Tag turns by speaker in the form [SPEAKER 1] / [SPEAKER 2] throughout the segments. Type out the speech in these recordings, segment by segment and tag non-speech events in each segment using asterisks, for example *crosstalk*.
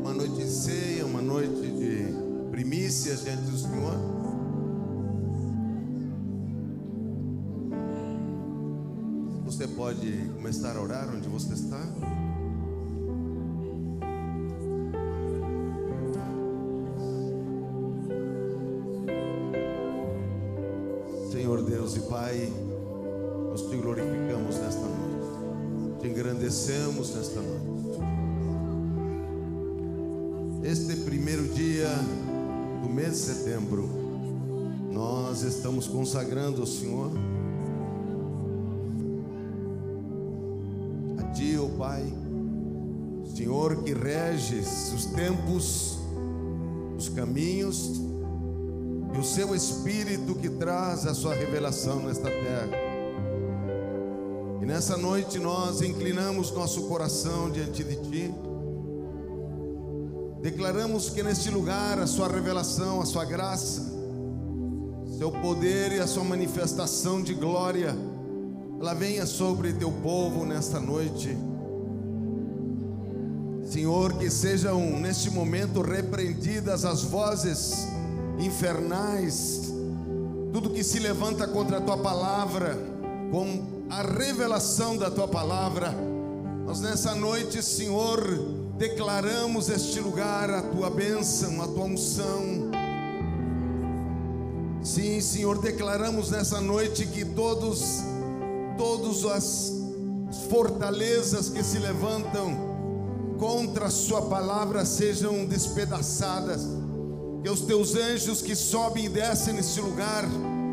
[SPEAKER 1] Uma noite de ceia, uma noite de primícias diante do Senhor. Você pode começar a orar onde você está. Senhor Deus e Pai, nós te glorificamos nesta noite, te engrandecemos nesta noite. Este primeiro dia do mês de setembro, nós estamos consagrando ao Senhor, a Ti, ó Pai, Senhor que reges os tempos, os caminhos, e o seu Espírito que traz a sua revelação nesta terra. Nessa noite nós inclinamos nosso coração diante de Ti. Declaramos que neste lugar a Sua revelação, a Sua graça, Seu poder e a Sua manifestação de glória, ela venha sobre Teu povo nesta noite. Senhor, que sejam neste momento repreendidas as vozes infernais, tudo que se levanta contra a tua palavra, com a revelação da tua palavra. Nós nessa noite, Senhor, declaramos este lugar a tua bênção, a tua unção. Sim, Senhor, declaramos nessa noite que todos, todas as fortalezas que se levantam contra a Sua palavra sejam despedaçadas que os teus anjos que sobem e descem neste lugar,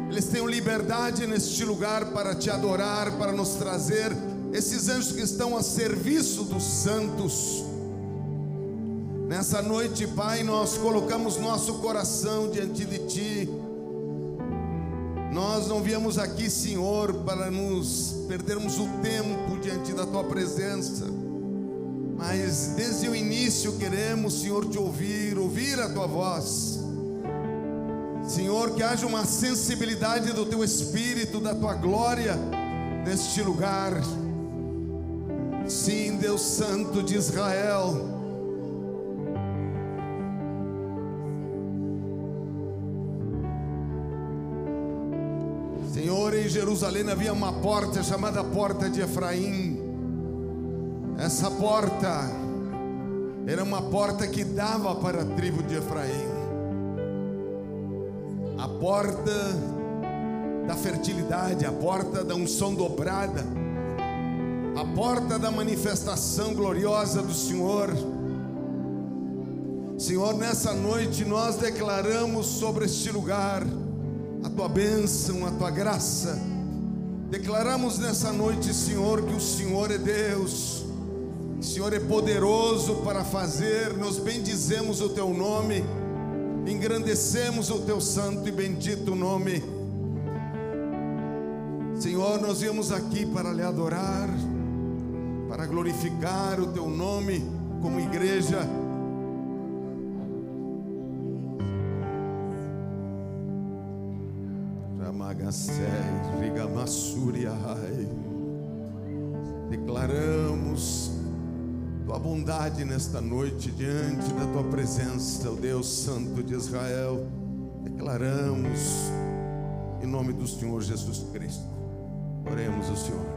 [SPEAKER 1] eles tenham liberdade neste lugar para te adorar, para nos trazer esses anjos que estão a serviço dos santos. Nessa noite, Pai, nós colocamos nosso coração diante de Ti. Nós não viemos aqui, Senhor, para nos perdermos o tempo diante da Tua presença. Mas desde o início queremos, Senhor, te ouvir, ouvir a tua voz. Senhor, que haja uma sensibilidade do teu espírito, da tua glória neste lugar. Sim, Deus Santo de Israel. Senhor, em Jerusalém havia uma porta chamada Porta de Efraim. Essa porta era uma porta que dava para a tribo de Efraim. A porta da fertilidade, a porta da unção dobrada, a porta da manifestação gloriosa do Senhor. Senhor, nessa noite nós declaramos sobre este lugar a tua bênção, a tua graça. Declaramos nessa noite, Senhor, que o Senhor é Deus o Senhor é poderoso para fazer, nós bendizemos o teu nome, engrandecemos o teu santo e bendito nome. Senhor, nós viemos aqui para lhe adorar, para glorificar o teu nome como igreja. Ramagasé, Rigamassuriai. Declaramos tua bondade nesta noite diante da tua presença, o Deus Santo de Israel. Declaramos em nome do Senhor Jesus Cristo. Oremos ao Senhor.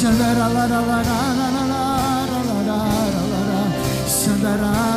[SPEAKER 2] Şadaralar alar alar alar alar alar alar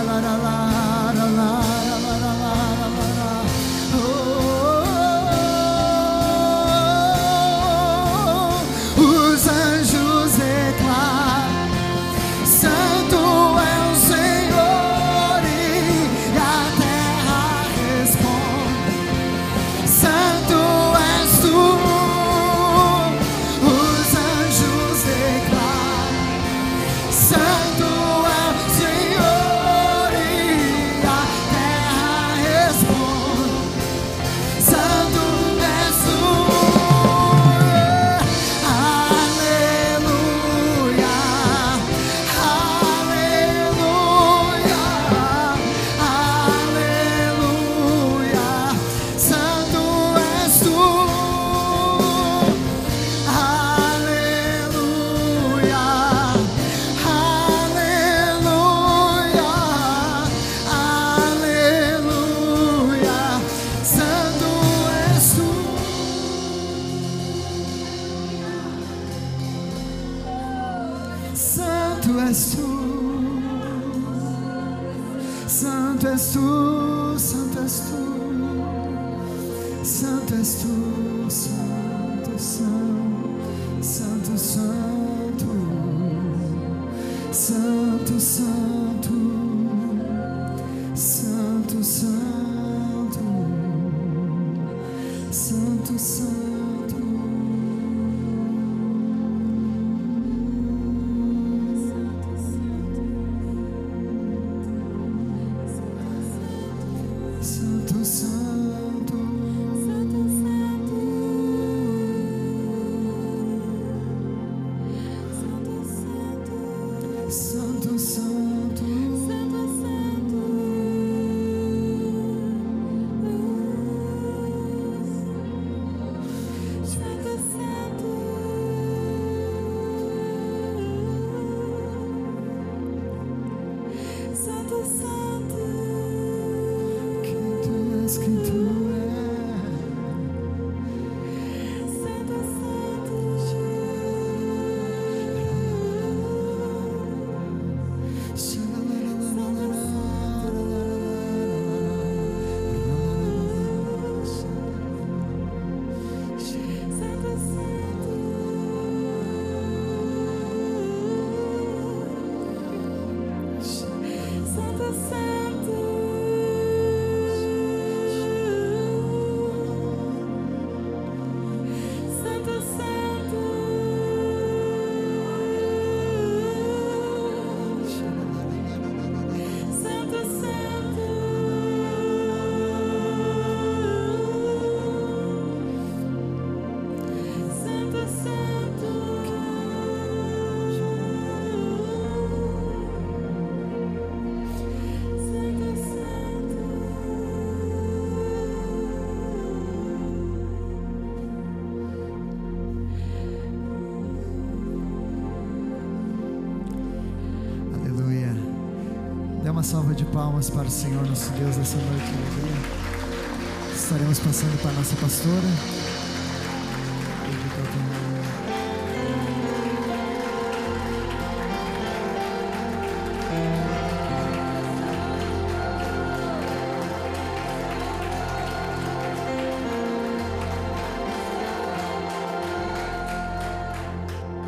[SPEAKER 2] palmas para o Senhor nosso Deus essa noite de alegria. Estaremos passando para a nossa pastora.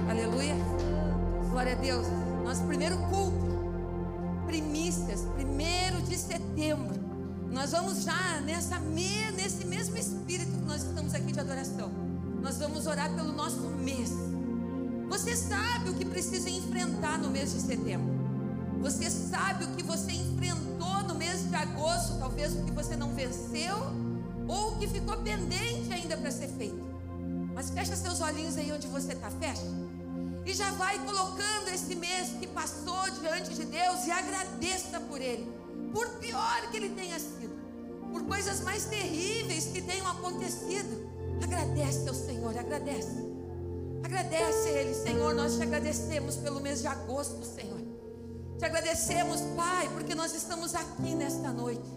[SPEAKER 3] Aleluia. Glória a Deus. Nosso primeiro culto. Primícias, primeiro de setembro. Nós vamos já nessa nesse mesmo espírito que nós estamos aqui de adoração. Nós vamos orar pelo nosso mês. Você sabe o que precisa enfrentar no mês de setembro. Você sabe o que você enfrentou no mês de agosto, talvez o que você não venceu ou o que ficou pendente ainda para ser feito. Mas fecha seus olhinhos aí onde você está, fecha. E já vai colocando esse mês que passou diante de Deus e agradeça por ele. Por pior que ele tenha sido. Por coisas mais terríveis que tenham acontecido. Agradece ao Senhor, agradece. Agradece a Ele, Senhor. Nós te agradecemos pelo mês de agosto, Senhor. Te agradecemos, Pai, porque nós estamos aqui nesta noite.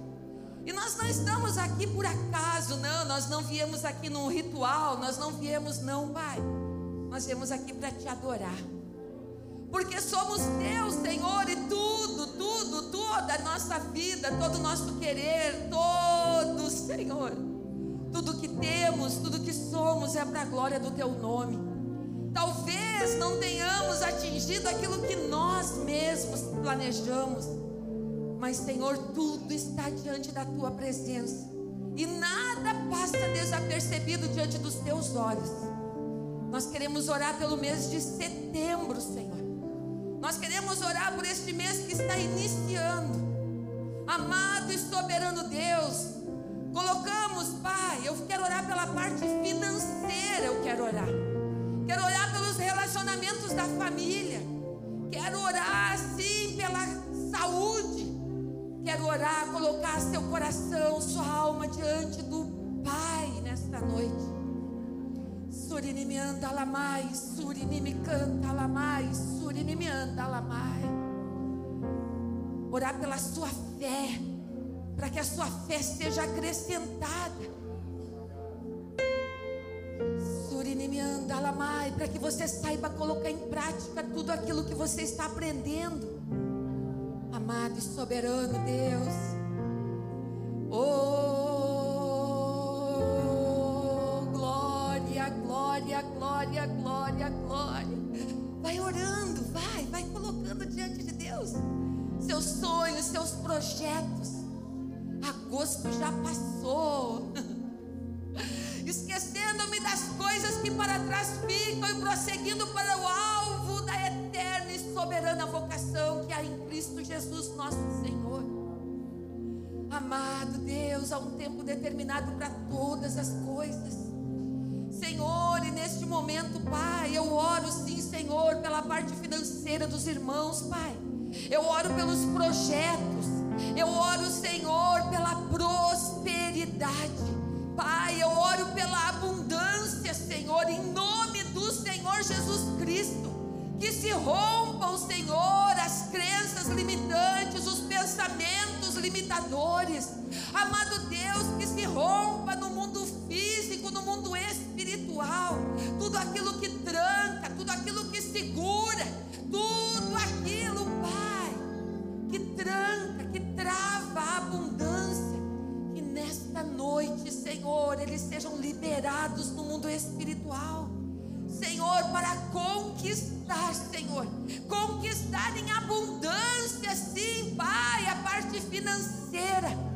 [SPEAKER 3] E nós não estamos aqui por acaso, não. Nós não viemos aqui num ritual, nós não viemos, não, Pai. Nós viemos aqui para te adorar. Porque somos teus, Senhor, e tudo, tudo, toda a nossa vida, todo o nosso querer, todo, Senhor. Tudo que temos, tudo que somos é para a glória do teu nome. Talvez não tenhamos atingido aquilo que nós mesmos planejamos, mas Senhor, tudo está diante da tua presença e nada passa desapercebido diante dos teus olhos. Nós queremos orar pelo mês de setembro, Senhor. Nós queremos orar por este mês que está iniciando. Amado e soberano Deus, colocamos, Pai, eu quero orar pela parte financeira, eu quero orar. Quero orar pelos relacionamentos da família. Quero orar, sim, pela saúde. Quero orar, colocar seu coração, sua alma diante do Pai nesta noite. Surinimi anda lamai, surinimi canta lamai, surinimi anda lamai. Orar pela sua fé, para que a sua fé seja acrescentada. Surinimi anda lamai, para que você saiba colocar em prática tudo aquilo que você está aprendendo. Amado e soberano Deus. Oh, glória, glória, glória, glória. Vai orando, vai, vai colocando diante de Deus seus sonhos, seus projetos. Agosto já passou. *laughs* Esquecendo-me das coisas que para trás ficam e prosseguindo para o alvo da eterna e soberana vocação que há em Cristo Jesus, nosso Senhor. Amado Deus, há um tempo determinado para todas as coisas. Senhor, e neste momento, Pai, eu oro sim, Senhor, pela parte financeira dos irmãos, Pai. Eu oro pelos projetos. Eu oro, Senhor, pela prosperidade. Pai, eu oro pela abundância, Senhor, em nome do Senhor Jesus Cristo. Que se rompam, Senhor, as crenças limitantes, os pensamentos limitadores. Amado Deus, que se rompa no mundo físico, no mundo espiritual. Tudo aquilo que tranca, tudo aquilo que segura, tudo aquilo, Pai, que tranca, que trava a abundância. Que nesta noite, Senhor, eles sejam liberados no mundo espiritual. Senhor, para conquistar, Senhor, conquistar em abundância, sim, Pai, a parte financeira.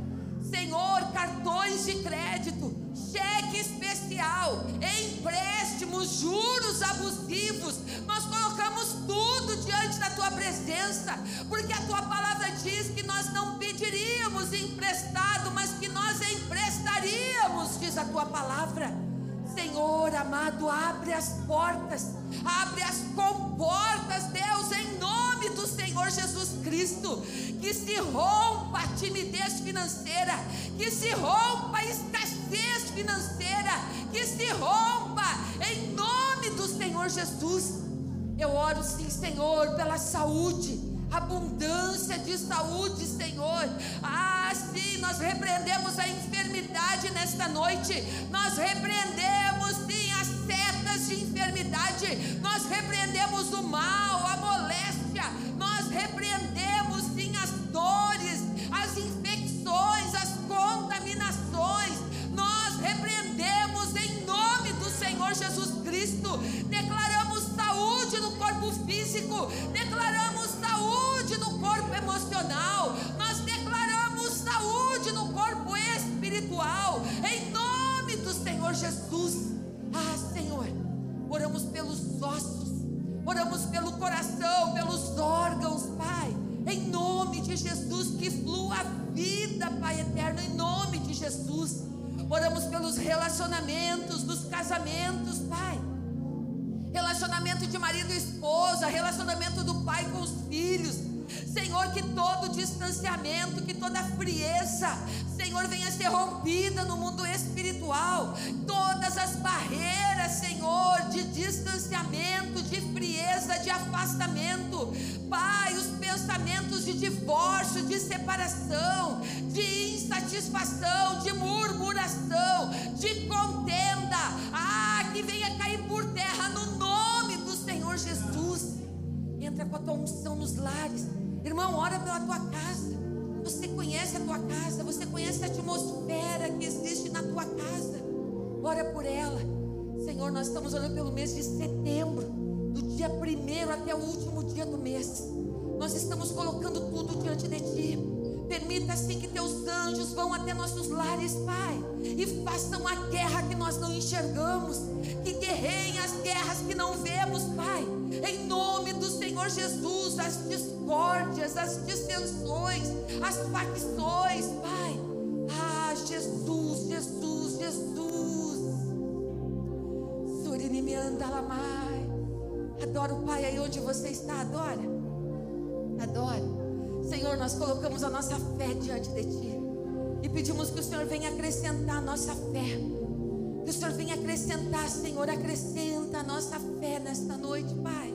[SPEAKER 3] Senhor, cartões de crédito, cheque especial, empréstimos, juros abusivos. Nós colocamos tudo diante da tua presença, porque a tua palavra diz que nós não pediríamos emprestado, mas que nós emprestaríamos, diz a tua palavra. Senhor amado, abre as portas, abre as comportas, Deus, em nome do Senhor Jesus Cristo. Que se rompa a timidez financeira, que se rompa a escassez financeira, que se rompa em nome do Senhor Jesus. Eu oro sim, Senhor, pela saúde. Abundância de saúde, Senhor. Ah, sim, nós repreendemos a enfermidade nesta noite. Nós repreendemos, sim, as setas de enfermidade. Nós repreendemos o mal, a moléstia. Nós repreendemos, sim, as dores, as infecções, as contaminações. Senhor Jesus Cristo. Declaramos saúde no corpo físico, declaramos saúde no corpo emocional, nós declaramos saúde no corpo espiritual, em nome do Senhor Jesus. Ah, Senhor, oramos pelos ossos, oramos pelo coração, pelos órgãos, Pai, em nome de Jesus, que flua a vida, Pai eterno, em nome de Jesus. Oramos pelos relacionamentos, dos casamentos, Pai relacionamento de marido e esposa, relacionamento do pai com os filhos. Senhor, que todo distanciamento, que toda frieza, Senhor, venha ser rompida no mundo espiritual. Todas as barreiras, Senhor, de distanciamento, de frieza, de afastamento. Pai, os pensamentos de divórcio, de separação, de insatisfação, de murmuração, de contenda. Ah, que venha cair por terra no nome do Senhor Jesus. Entra com a tua unção nos lares. Irmão, ora pela tua casa. Você conhece a tua casa, você conhece a atmosfera que existe na tua casa. Ora por ela. Senhor, nós estamos orando pelo mês de setembro, do dia primeiro até o último dia do mês. Nós estamos colocando tudo diante de ti. Permita assim que teus anjos vão até nossos lares, Pai, e façam a guerra que nós não enxergamos, que guerreiem as guerras que não vemos, Pai. Em nome do Senhor Jesus, as discórdias, as dissensões, as facções, Pai. Ah, Jesus, Jesus, Jesus. Surinimi anda lamai. Adora o Pai aí onde você está, adora. Adora. Senhor, nós colocamos a nossa fé diante de Ti e pedimos que o Senhor venha acrescentar a nossa fé. Que o Senhor venha acrescentar, Senhor, acrescenta a nossa fé nesta noite, Pai.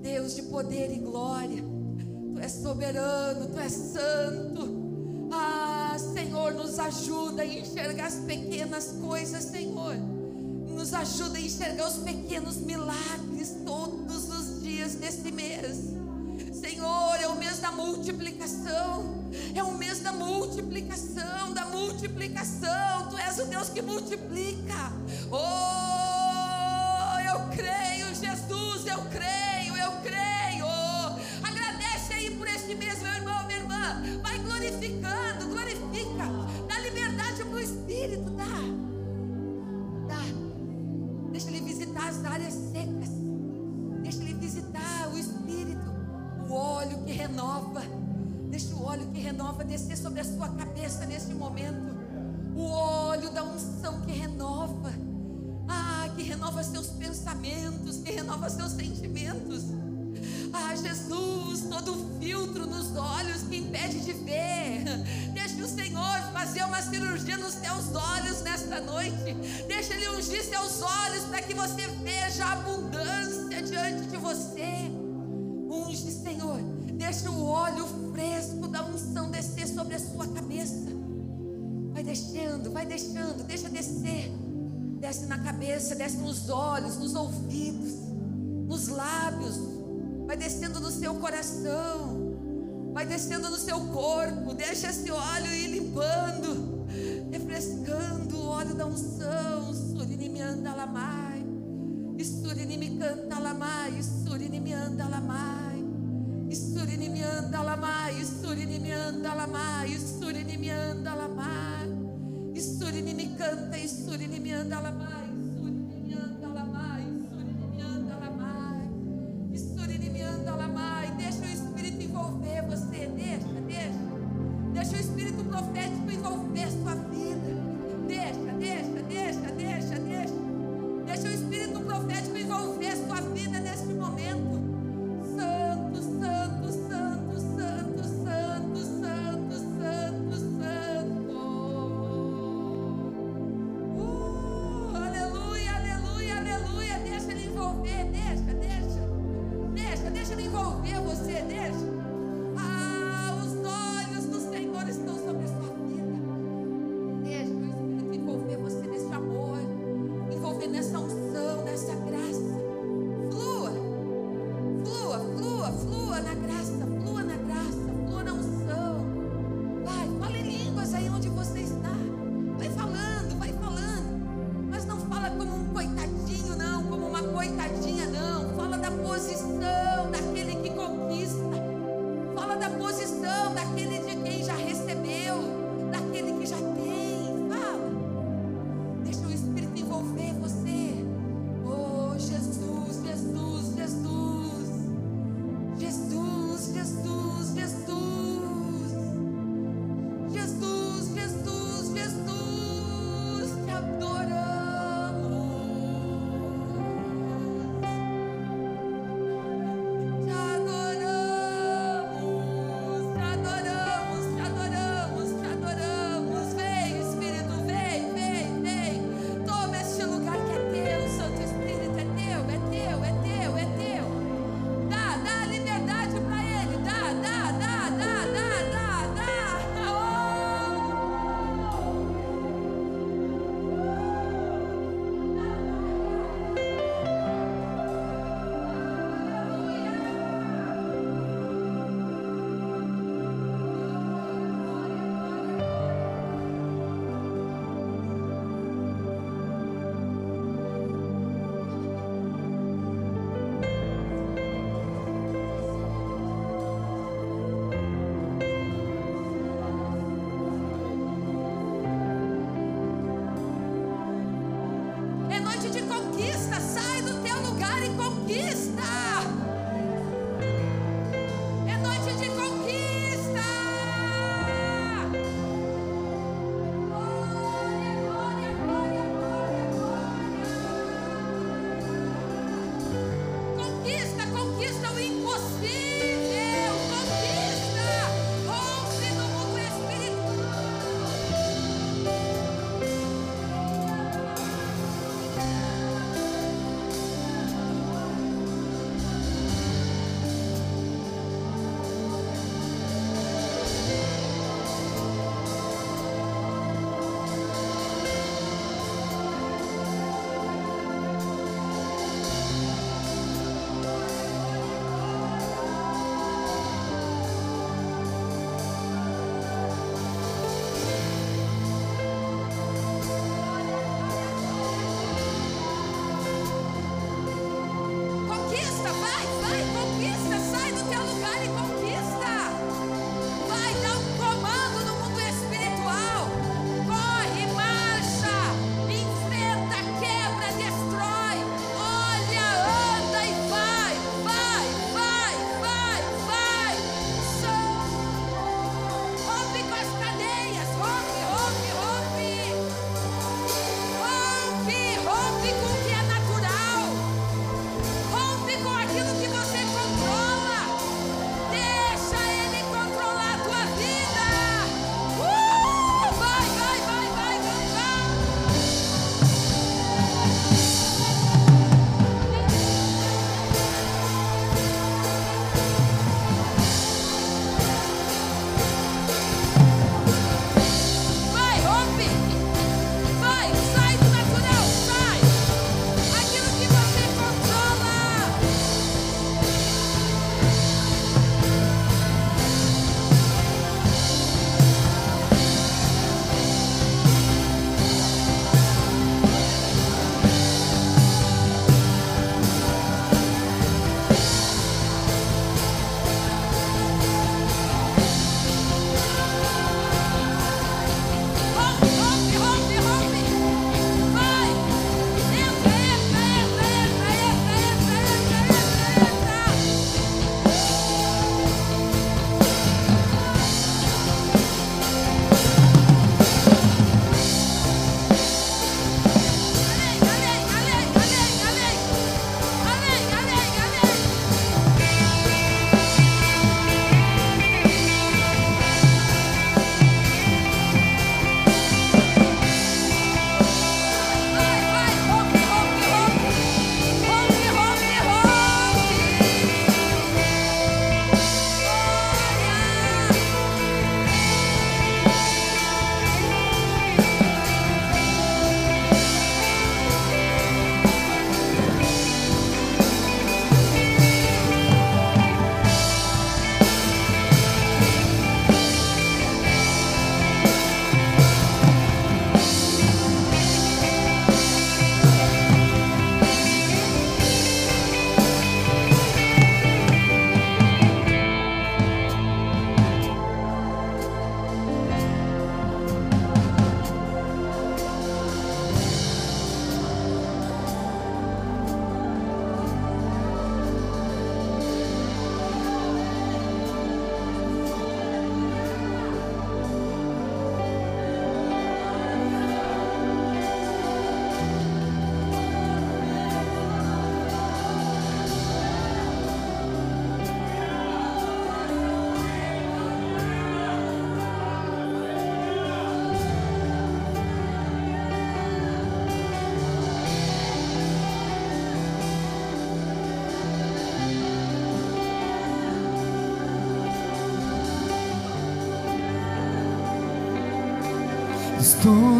[SPEAKER 3] Deus de poder e glória, Tu és soberano, Tu és santo. Ah, Senhor, nos ajuda a enxergar as pequenas coisas, Senhor. Nos ajuda a enxergar os pequenos milagres todos os dias deste mês. Senhor, é o mês da multiplicação. É o mês da multiplicação, da multiplicação. Tu és o Deus que multiplica. Oh, eu creio, Jesus, eu creio, eu creio. Agradece aí por este mês, meu irmão, minha irmã. Vai glorificando, glorifica. Dá liberdade para o Espírito, dá. Dá. Deixa ele visitar as áreas secas. Deixa ele visitar o Espírito, óleo que renova. Deixa o óleo que renova descer sobre a sua cabeça neste momento. O óleo da unção que renova. Ah, que renova seus pensamentos, que renova seus sentimentos. Ah, Jesus, todo filtro nos olhos que impede de ver. Deixa o Senhor fazer uma cirurgia nos teus olhos nesta noite. Deixa Ele ungir seus olhos para que você veja a abundância diante de você. Unge, Senhor. Deixa o óleo fresco da unção descer sobre a sua cabeça. Vai deixando, vai deixando, deixa descer. Desce na cabeça, desce nos olhos, nos ouvidos, nos lábios. Vai descendo no seu coração. Vai descendo no seu corpo. Deixa esse óleo ir limpando, refrescando o óleo da unção. Surinimi anda lamai. Surinimi canta lamai. Surinimi anda lamai. Surinimi anda lamai. Surinimi anda lamai. Surinimi anda lamai. Surinimi canta e Surinimi anda lamai. Surinimi anda lamai. Surinimi anda lamai. Surinimi anda lamai. Deixa o Espírito envolver você. Deixa, deixa. Deixa o Espírito profético envolver sua vida. Deixa, deixa, deixa, deixa, deixa. Deixa o Espírito profético envolver sua vida neste momento.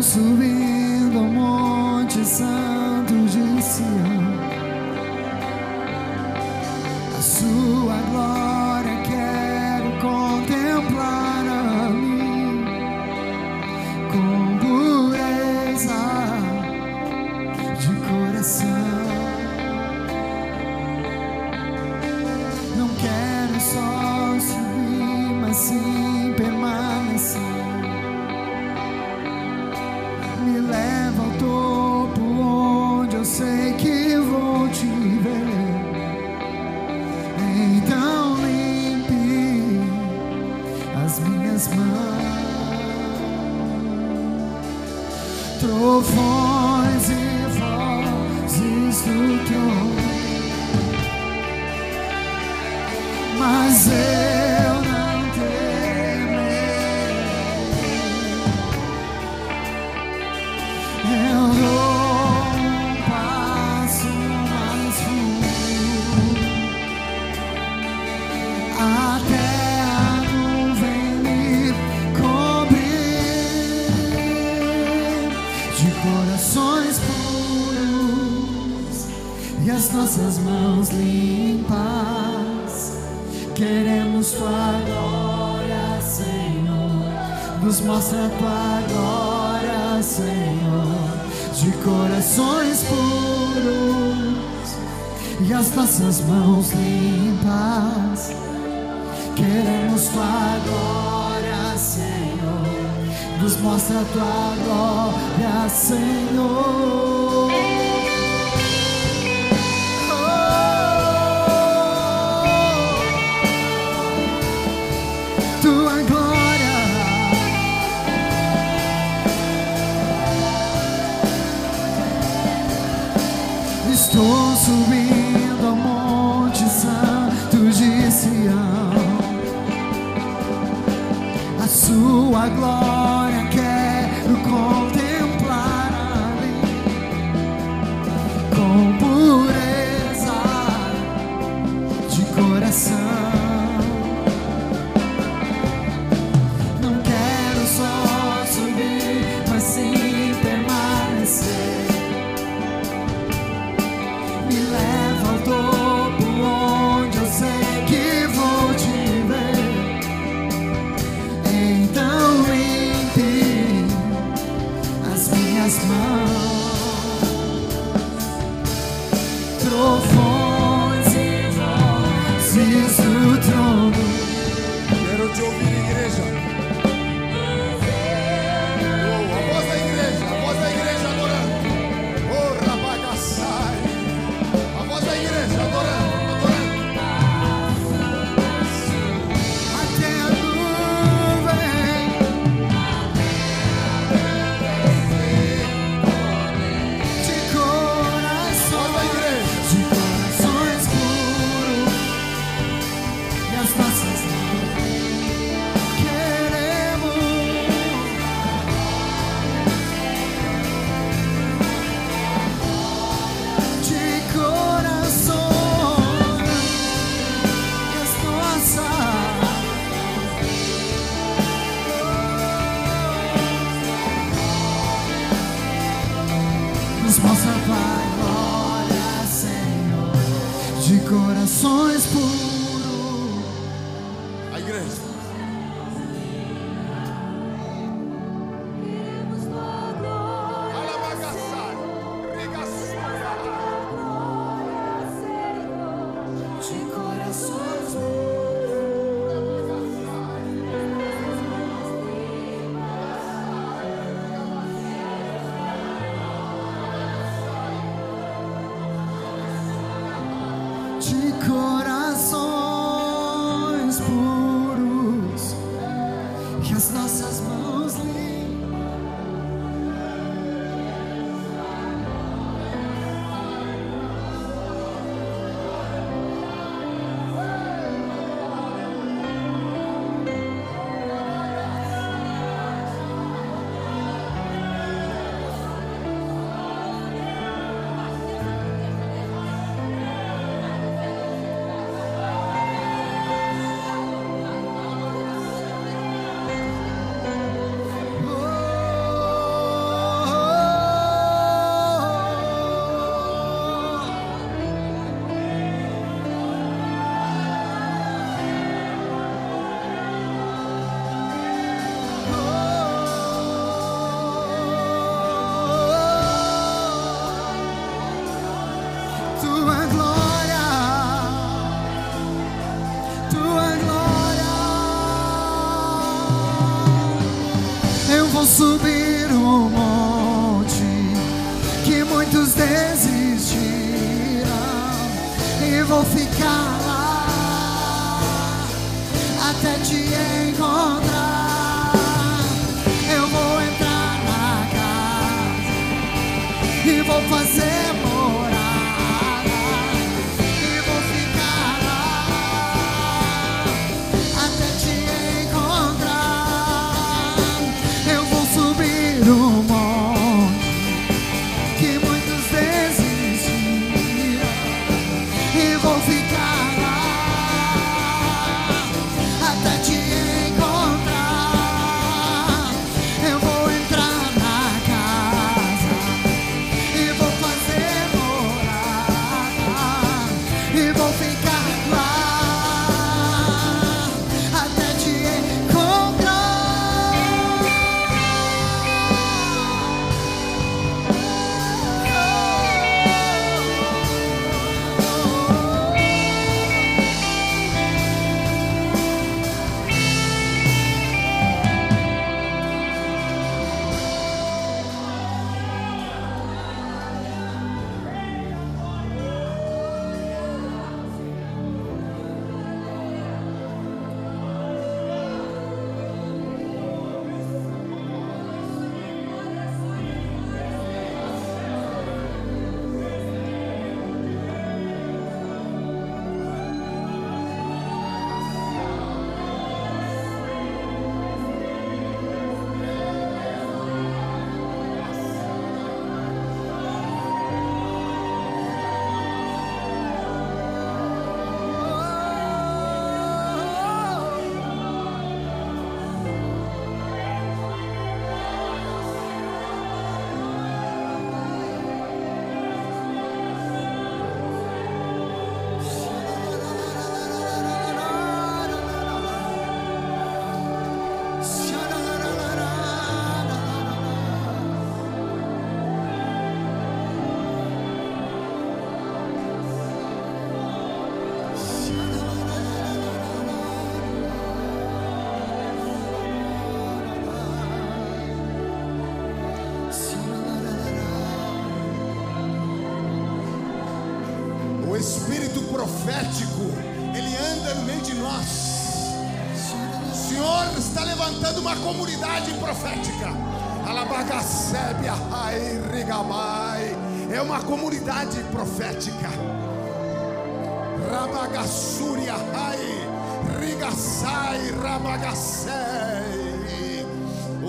[SPEAKER 2] Subindo ao Monte Santo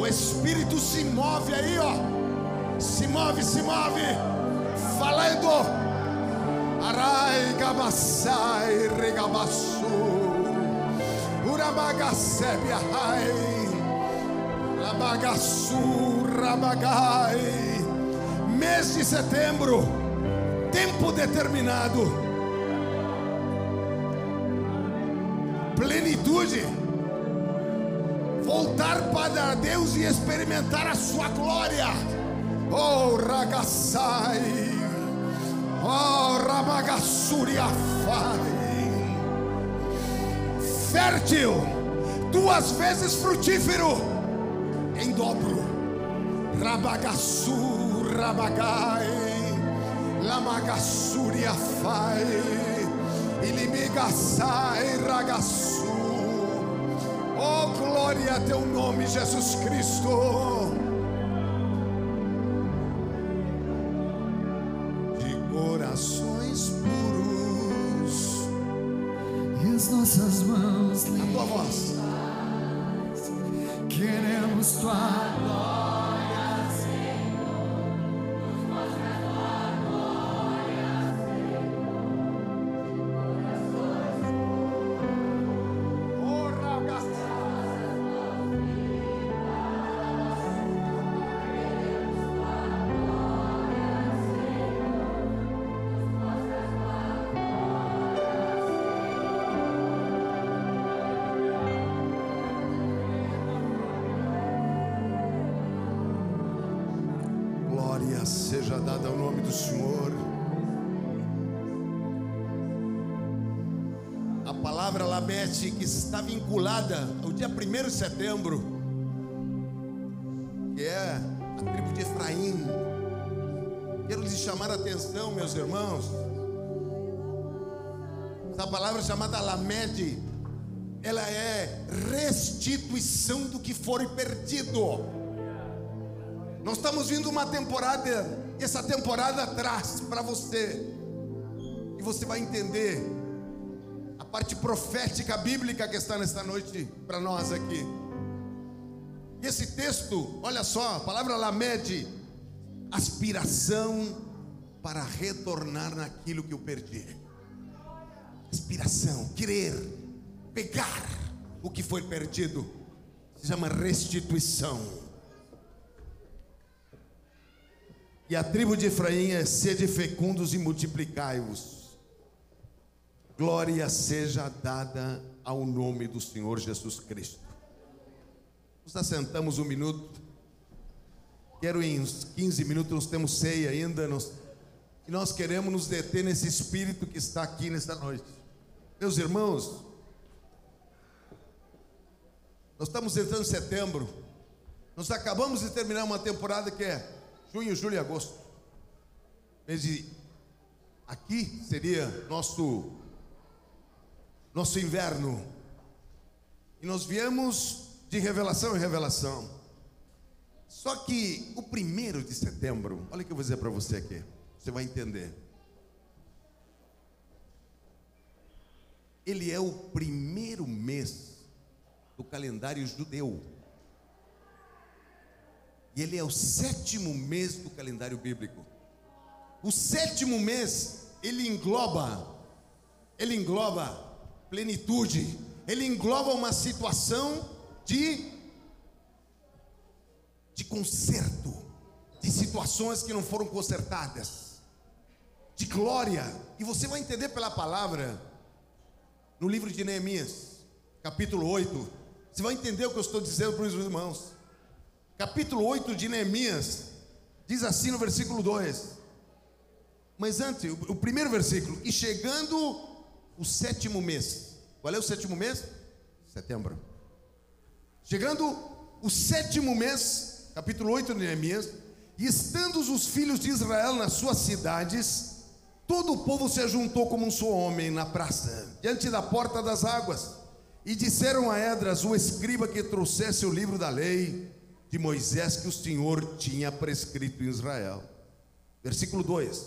[SPEAKER 2] O
[SPEAKER 1] Espírito se move aí, ó. Se move, se move. Falando. Arai gabassai regabassou. Uramagasebe ahai. Labagassu ramagai. Mês de setembro. Tempo determinado. Plenitude voltar para Deus e experimentar a sua glória. Oh, ragaçai, oh, ramagassuriafai, fértil, duas vezes frutífero, em dobro, rabagassu, rabagai, lamagasuriafai, ilimigassai, ragassu glória a teu nome, Jesus Cristo. vinculada ao dia 1 de setembro, que é a tribo de Efraim. Quero lhes chamar a atenção, meus irmãos. Essa palavra chamada Lamed, ela é restituição do que for perdido. Nós estamos vindo uma temporada, essa temporada traz para você, e você vai entender a parte profética bíblica que está nesta noite para nós aqui. E esse texto, olha só, a palavra Lamed, aspiração para retornar naquilo que eu perdi. Aspiração, querer, pegar o que foi perdido, se chama restituição. E a tribo de Efraim é sede fecundos e multiplicai-vos. Glória seja dada ao nome do Senhor Jesus Cristo. Nos assentamos um minuto. Quero em uns 15 minutos, nós temos ceia ainda. Nós, e nós queremos nos deter nesse espírito que está aqui nesta noite. Meus irmãos, nós estamos entrando em setembro. Nós acabamos de terminar uma temporada que é junho, julho e agosto. Mês de aqui seria nosso nosso inverno. E nós viemos de revelação em revelação. Só que o primeiro de setembro, olha o que eu vou dizer para você aqui, você vai entender. Ele é o primeiro mês do calendário judeu. E ele é o sétimo mês do calendário bíblico. O sétimo mês, ele engloba, ele engloba plenitude, ele engloba uma situação de de conserto, de situações que não foram consertadas, de glória. E você vai entender pela palavra no livro de Neemias, capítulo 8. Você vai entender o que eu estou dizendo para os irmãos. Capítulo 8 de Neemias diz assim no versículo 2. Mas antes, o, primeiro versículo, e chegando o sétimo mês. Qual é o sétimo mês? Setembro. Chegando o sétimo mês, capítulo 8 de Neemias, e estando os filhos de Israel nas suas cidades, todo o povo se ajuntou como um só homem na praça, diante da porta das águas, e disseram a Edras, o escriba, que trouxesse o livro da lei de Moisés que o Senhor tinha prescrito em Israel. Versículo 2: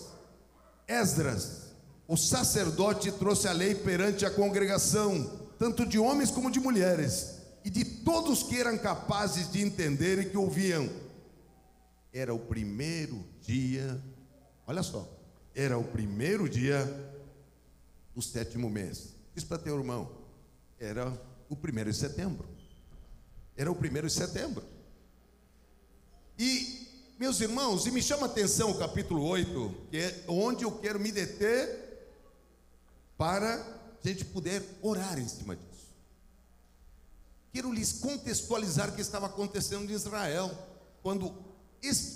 [SPEAKER 1] Esdras, o sacerdote, trouxe a lei perante a congregação, tanto de homens como de mulheres e de todos que eram capazes de entender e que ouviam. Era o primeiro dia, olha só, era o primeiro dia do sétimo mês. Diz para teu irmão, era o primeiro de setembro. Era o primeiro de setembro. E, meus irmãos, e me chama a atenção o capítulo 8, que é onde eu quero me deter para a gente poder orar em cima disso. Quero lhes contextualizar o que estava acontecendo em Israel. Quando,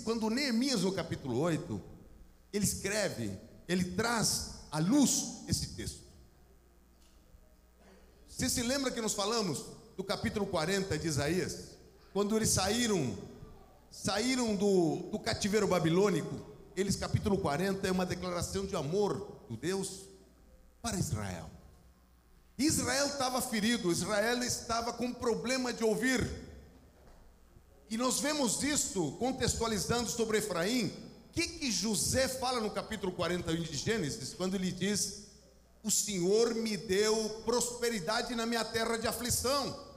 [SPEAKER 1] quando Neemias, no capítulo 8, ele escreve, ele traz à luz esse texto. Você se lembra que nós falamos do capítulo 40 de Isaías? Quando eles saíram, saíram do, do cativeiro babilônico, eles, capítulo 40, é uma declaração de amor do Deus para Israel. Israel estava ferido, Israel estava com problema de ouvir. E nós vemos isso contextualizando sobre Efraim. O que, que José fala no capítulo 41 de Gênesis, quando ele diz: O Senhor me deu prosperidade na minha terra de aflição.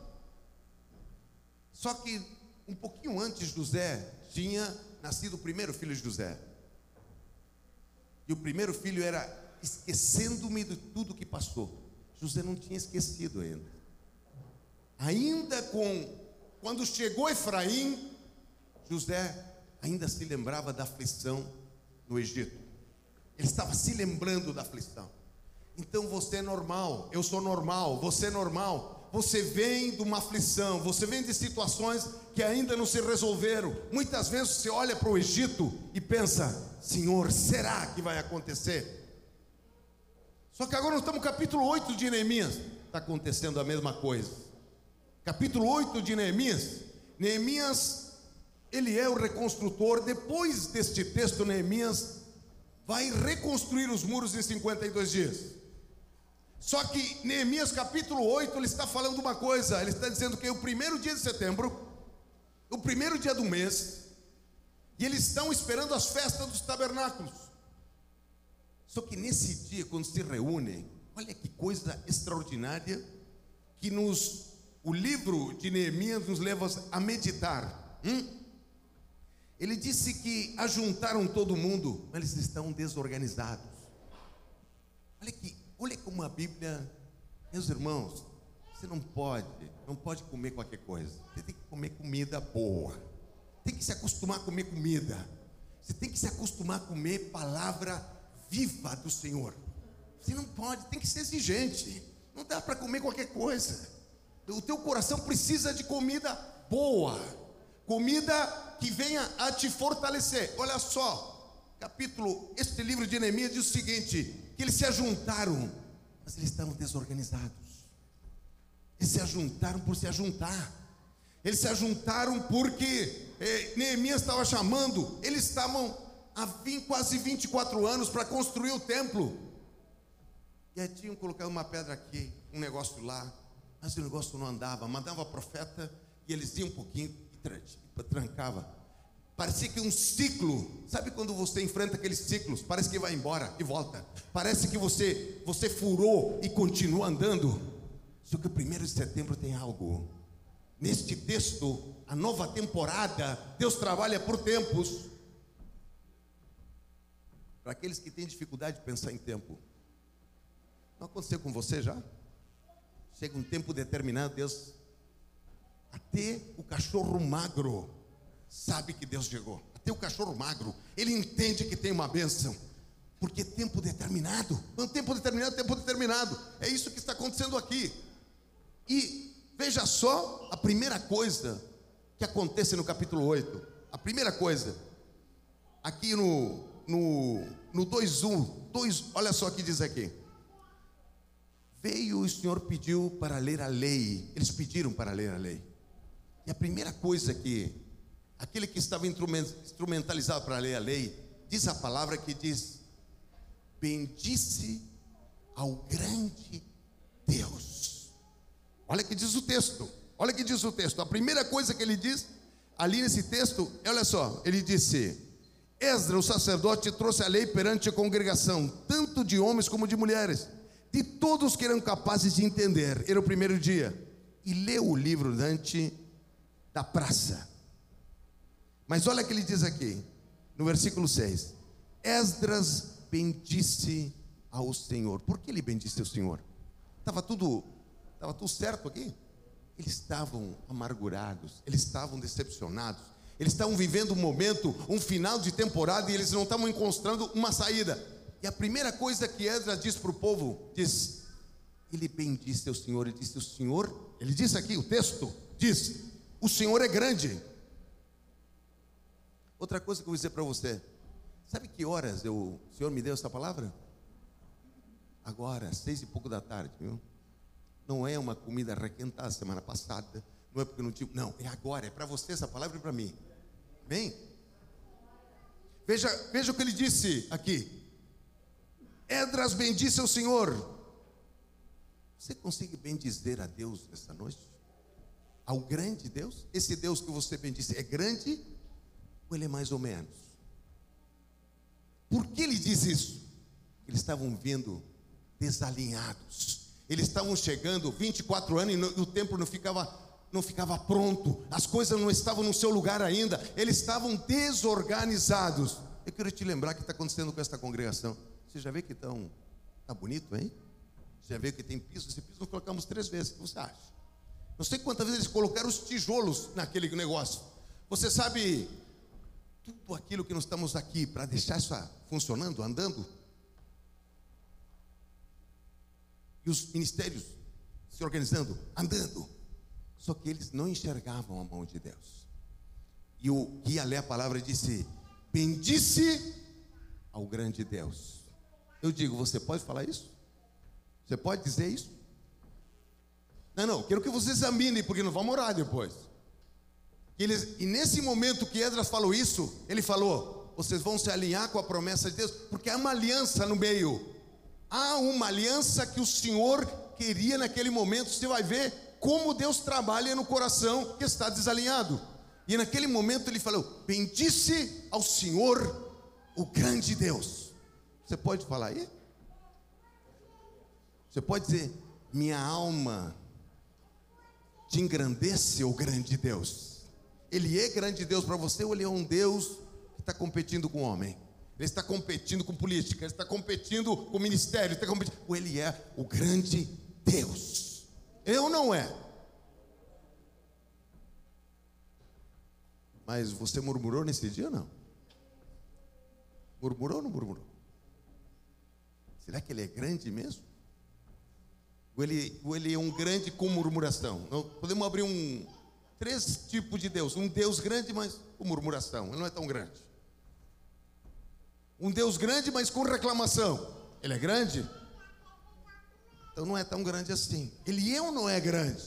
[SPEAKER 1] Só que um pouquinho antes José tinha nascido o primeiro filho de José. E o primeiro filho era esquecendo-me de tudo que passou. José não tinha esquecido ainda. Ainda com quando chegou Efraim, José ainda se lembrava da aflição no Egito. Ele estava se lembrando da aflição. Então você é normal, eu sou normal, você é normal. Você vem de uma aflição, você vem de situações que ainda não se resolveram. Muitas vezes você olha para o Egito e pensa: Senhor, será que vai acontecer? Só que agora nós estamos no capítulo 8 de Neemias. Está acontecendo a mesma coisa. Capítulo 8 de Neemias. Neemias ele é o reconstrutor. Depois deste texto, Neemias vai reconstruir os muros em 52 dias. Só que Neemias capítulo 8, ele está falando uma coisa, ele está dizendo que é o primeiro dia de setembro, o primeiro dia do mês, e eles estão esperando as festas dos tabernáculos. Só que nesse dia, quando se reúnem, olha que coisa extraordinária que nos o livro de Neemias nos leva a meditar. Hum? Ele disse que ajuntaram todo mundo, mas eles estão desorganizados. Olha que, olha como a Bíblia, meus irmãos, você não pode, não pode comer qualquer coisa. Você tem que comer comida boa. Tem que se acostumar a comer comida. Você tem que se acostumar a comer palavra viva do Senhor. Você não pode, tem que ser exigente. Não dá para comer qualquer coisa. O teu coração precisa de comida boa, comida que venha a te fortalecer. Olha só, capítulo, este livro de Neemias diz o seguinte: que eles se ajuntaram, mas eles estavam desorganizados. Eles se ajuntaram por se ajuntar. Eles se ajuntaram porque eh, Neemias estava chamando, eles estavam há 20, quase 24 anos para construir o templo. E aí tinham colocado uma pedra aqui, um negócio lá, mas o negócio não andava. Mandava profeta e eles iam um pouquinho e e trancava. Parecia que um ciclo, sabe quando você enfrenta aqueles ciclos? Parece que vai embora e volta. Parece que você você furou e continua andando. Só que o primeiro de setembro tem algo. Neste texto, a nova temporada, Deus trabalha por tempos. Para aqueles que têm dificuldade de pensar em tempo. Não aconteceu com você já? Chega um tempo determinado, Deus. Até o cachorro magro sabe que Deus chegou. Até o cachorro magro, ele entende que tem uma bênção. Porque tempo determinado, um tempo determinado, tempo determinado. É isso que está acontecendo aqui. E veja só a primeira coisa que acontece no capítulo 8. A primeira coisa, aqui no, no, no 2.1, 2, olha só o que diz aqui. Veio o Senhor pediu para ler a lei. Eles pediram para ler a lei. E a primeira coisa que aquele que estava instrumen- instrumentalizado para ler a lei, diz a palavra que diz: Bendice ao grande Deus. Olha que diz o texto. Olha que diz o texto. A primeira coisa que ele diz ali nesse texto, olha só, ele disse: Esdra, o sacerdote, trouxe a lei perante a congregação, tanto de homens como de mulheres, de todos que eram capazes de entender. Era o primeiro dia. E leu o livro diante da praça. Mas olha o que ele diz aqui, no versículo 6. Esdras bendisse ao Senhor. Por que ele bendisse ao Senhor? Estava tudo, estava tudo certo aqui? Eles estavam amargurados, eles estavam decepcionados, eles estavam vivendo um momento, um final de temporada e eles não estavam encontrando uma saída. E a primeira coisa que Esdras diz para o povo, diz, ele bendisse ao Senhor, ele disse, o Senhor, ele disse aqui, o texto diz, o Senhor é grande. Outra coisa que eu vou dizer para você, sabe que horas eu, o Senhor me deu essa palavra? Agora, seis e pouco da tarde, viu? Não é uma comida requentada semana passada, não é porque não tinha, não, é agora, é para você essa palavra e para mim. Bem? Veja, veja o que ele disse aqui. Edras bendisse ao Senhor. Você consegue bendizer a Deus nessa noite? Ao grande Deus? Esse Deus que você bendice é grande ou ele é mais ou menos? Por que ele diz isso? Eles estavam vendo desalinhados. Eles estavam chegando 24 anos e no- o templo não ficava não ficava pronto. As coisas não estavam no seu lugar ainda. Eles estavam desorganizados. Eu quero te lembrar o que está acontecendo com esta congregação. Você já vê que estão tá bonito, hein? Você já vê que tem piso. Esse piso nós colocamos três vezes. O que você acha? Não sei quantas vezes eles colocaram os tijolos naquele negócio. Você sabe tudo aquilo que nós estamos aqui para deixar isso funcionando, andando? E os ministérios se organizando, andando. Só que eles não enxergavam a mão de Deus. E o que ia ler a palavra disse: Bendisse ao grande Deus. Eu digo, você pode falar isso? Você pode dizer isso? Não, não, quero que você examine, porque nós vamos orar depois. Eles, e nesse momento que Edras falou isso, ele falou: vocês vão se alinhar com a promessa de Deus, porque há uma aliança no meio. Há uma aliança que o Senhor queria naquele momento. Você vai ver como Deus trabalha no coração que está desalinhado. E naquele momento ele falou: Bendice ao Senhor, o grande Deus. Você pode falar aí? Você pode dizer: Minha alma te engrandece, o grande Deus. Ele é grande Deus para você ou ele é um Deus que está competindo com o homem? Ele está competindo com política, ele está competindo com o ministério, ele está competindo. Ou ele é o grande Deus? Eu não é? Mas você murmurou nesse dia ou não? Murmurou ou não murmurou? Será que ele é grande mesmo? Ou ele, ou ele é um grande com murmuração? Não, podemos abrir um três tipos de Deus. Um Deus grande, mas com murmuração. Ele não é tão grande. Um Deus grande, mas com reclamação. Ele é grande? Então não é tão grande assim. Ele ou não é grande?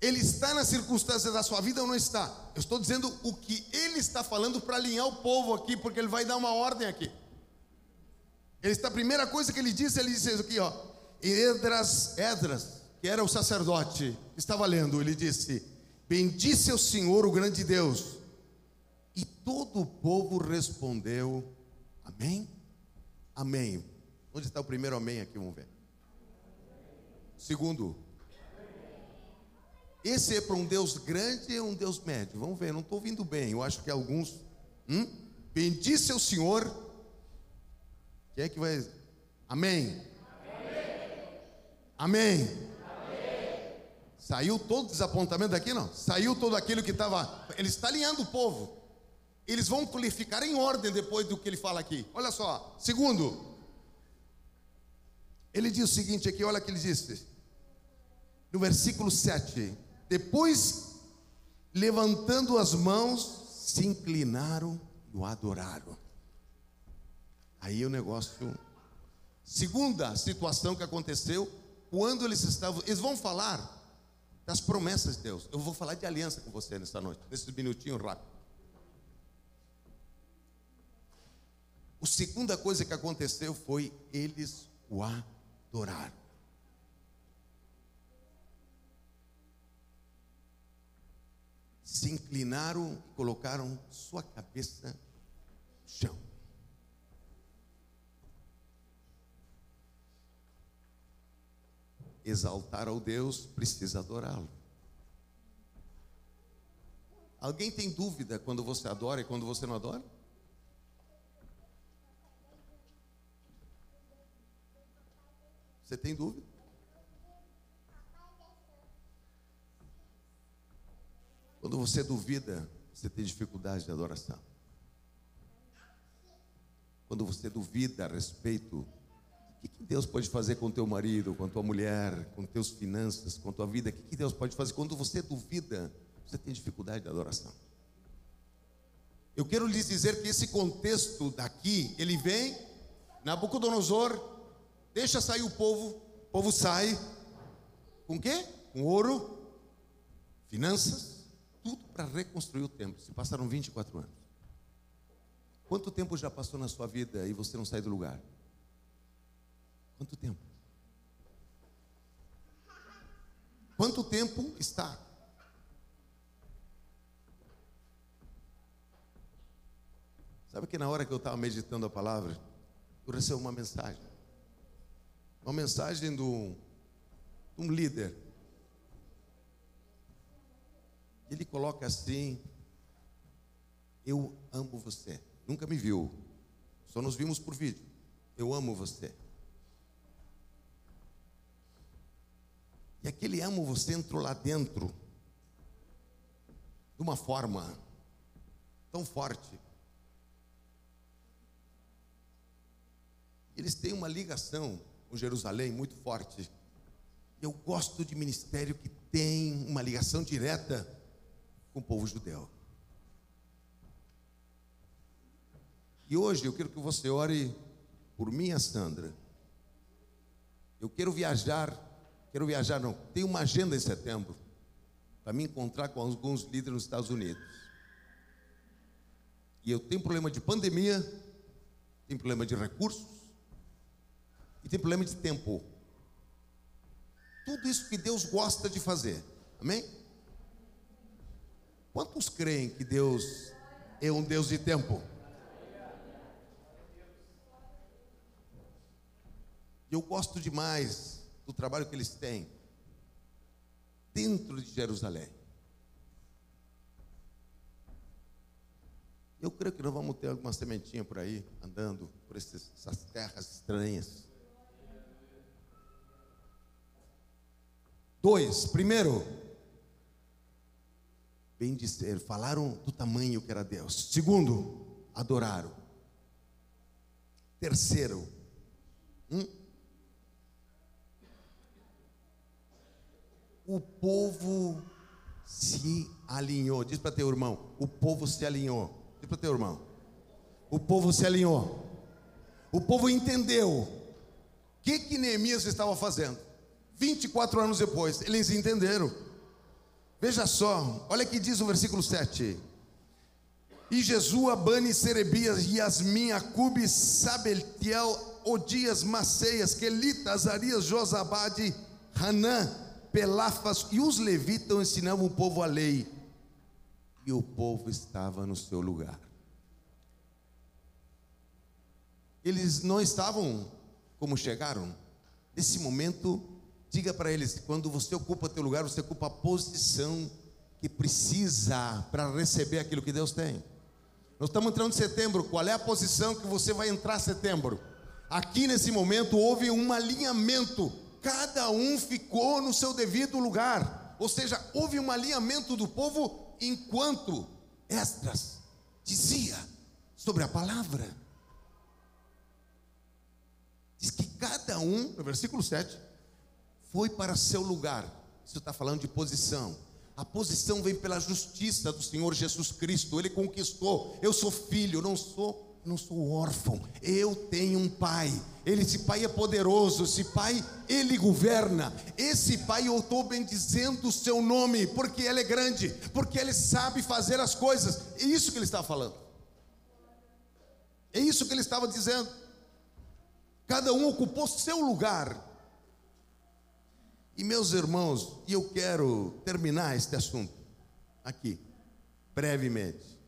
[SPEAKER 1] Ele está nas circunstâncias da sua vida ou não está? Eu estou dizendo o que ele está falando para alinhar o povo aqui, porque ele vai dar uma ordem aqui. Ele está, a primeira coisa que ele disse, ele disse aqui, ó. Edras, Edras, que era o sacerdote, estava lendo, ele disse: Bendice o Senhor, o grande Deus. E todo o povo respondeu: Amém? Amém. Onde está o primeiro amém aqui? Vamos ver. Segundo, esse é para um Deus grande ou um Deus médio? Vamos ver, não estou ouvindo bem. Eu acho que alguns. Hum? Bendice o Senhor. Quem é que vai. Amém. Amém. Amém. Saiu todo o desapontamento daqui, não? Saiu todo aquilo que estava. Ele está alinhando o povo. Eles vão ficar em ordem depois do que ele fala aqui. Olha só. Segundo, ele diz o seguinte aqui, olha o que ele disse. No versículo 7. Depois, levantando as mãos, se inclinaram e o adoraram. Aí o negócio. Segunda situação que aconteceu, quando eles estavam. Eles vão falar das promessas de Deus. Eu vou falar de aliança com você nessa noite, nesses minutinhos rápido. A segunda coisa que aconteceu foi eles o adoraram. Se inclinaram colocaram sua cabeça no chão. Exaltar ao Deus precisa adorá-lo. Alguém tem dúvida quando você adora e quando você não adora? Você tem dúvida? Quando você duvida, você tem dificuldade de adoração. Quando você duvida a respeito o que Deus pode fazer com teu marido, com tua mulher, com teus finanças, com tua vida, o que Deus pode fazer? Quando você duvida, você tem dificuldade de adoração. Eu quero lhes dizer que esse contexto daqui, ele vem, Nabucodonosor, deixa sair o povo, o povo sai, com quê? Com ouro, finanças, tudo para reconstruir o templo. Se passaram 24 anos. Quanto tempo já passou na sua vida e você não sai do lugar? Quanto tempo? Quanto tempo está? Sabe que na hora que eu estava meditando a palavra, eu recebi uma mensagem. Uma mensagem de um, um líder. Ele coloca assim: Eu amo você. Nunca me viu, só nos vimos por vídeo. Eu amo você. E aquele amo você entrou lá dentro de uma forma tão forte. Eles têm uma ligação com Jerusalém muito forte. Eu gosto de ministério que tem uma ligação direta com o povo judeu. E hoje eu quero que você ore por mim, Sandra. Eu quero viajar, quero viajar não, tem uma agenda em setembro. para me encontrar com alguns líderes nos Estados Unidos. E eu tenho problema de pandemia, tenho problema de recursos e tenho problema de tempo. Tudo isso que Deus gosta de fazer. Amém? Quantos creem que Deus é um Deus de tempo? Eu gosto demais do trabalho que eles têm dentro de Jerusalém. Eu creio que nós vamos ter alguma sementinha por aí, andando por essas terras estranhas. Dois, primeiro, bem dizer, falaram do tamanho que era Deus. Segundo, adoraram. Terceiro, hum, o povo se alinhou. Diz para teu irmão, o povo se alinhou. Diz para teu irmão, o povo se alinhou. O povo entendeu o que que Neemias estava fazendo. 24 anos depois, eles entenderam. Veja só, olha que diz o versículo 7. E Jesua, Bani, Serebias, Yasmin, Acube, Sabeltiel, Odias, Maceias, Quelita, Azarias, Josabade, Hanã, Pelafas e os levitas ensinavam o povo a lei. E o povo estava no seu lugar. Eles não estavam como chegaram. Nesse momento, diga para eles: quando você ocupa teu lugar, você ocupa a posição que precisa para receber aquilo que Deus tem. Nós estamos entrando em setembro. Qual é a posição que você vai entrar em setembro? Aqui nesse momento houve um alinhamento. Cada um ficou no seu devido lugar. Ou seja, houve um alinhamento do povo enquanto Esdras dizia sobre a palavra. Diz que cada um, no versículo 7, foi para seu lugar. Isso está falando de posição. A posição vem pela justiça do Senhor Jesus Cristo. Ele conquistou. Eu sou filho, não sou, não sou órfão. Eu tenho um pai. Ele, esse pai é poderoso. Esse pai, ele governa. Esse pai eu estou bendizendo o seu nome, porque ele é grande, porque ele sabe fazer as coisas. É isso que ele está falando. É isso que ele estava dizendo. Cada um ocupou seu lugar. E meus irmãos, e eu quero terminar este assunto aqui, brevemente.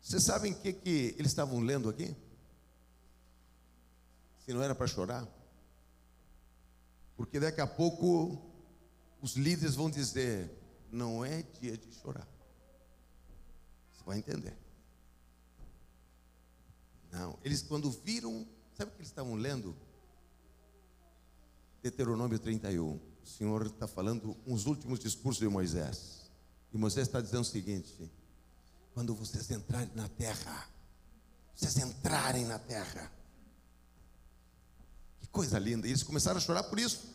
[SPEAKER 1] Vocês sabem o que, que eles estavam lendo aqui? Se não era para chorar? Porque daqui a pouco os líderes vão dizer: não é dia de chorar. Você vai entender. Não, eles quando viram, sabe o que eles estavam lendo? Deuteronômio 31. O Senhor está falando uns últimos discursos de Moisés. E Moisés está dizendo o seguinte: quando vocês entrarem na terra, vocês entrarem na terra. Que coisa linda. E eles começaram a chorar por isso.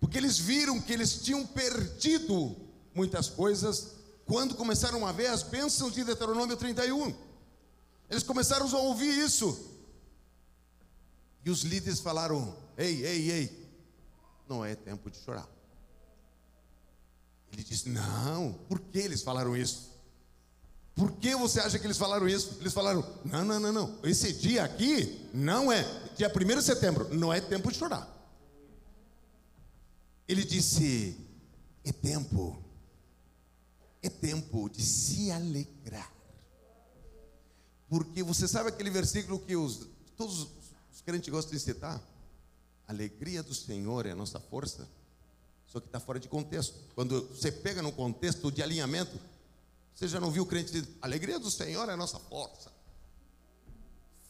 [SPEAKER 1] Porque eles viram que eles tinham perdido muitas coisas quando começaram a ver as bênçãos de Deuteronômio 31. Eles começaram a ouvir isso. E os líderes falaram: Ei, ei, ei, não é tempo de chorar. Ele disse: Não, por que eles falaram isso? Por que você acha que eles falaram isso? Eles falaram: Não, não, não, não. Esse dia aqui não é, dia 1 de setembro, não é tempo de chorar. Ele disse: É tempo, é tempo de se alegrar. Porque você sabe aquele versículo que os, todos os crentes gostam de citar? Alegria do Senhor é a nossa força. Só que está fora de contexto. Quando você pega no contexto de alinhamento, você já não viu o crente dizer, alegria do Senhor é a nossa força.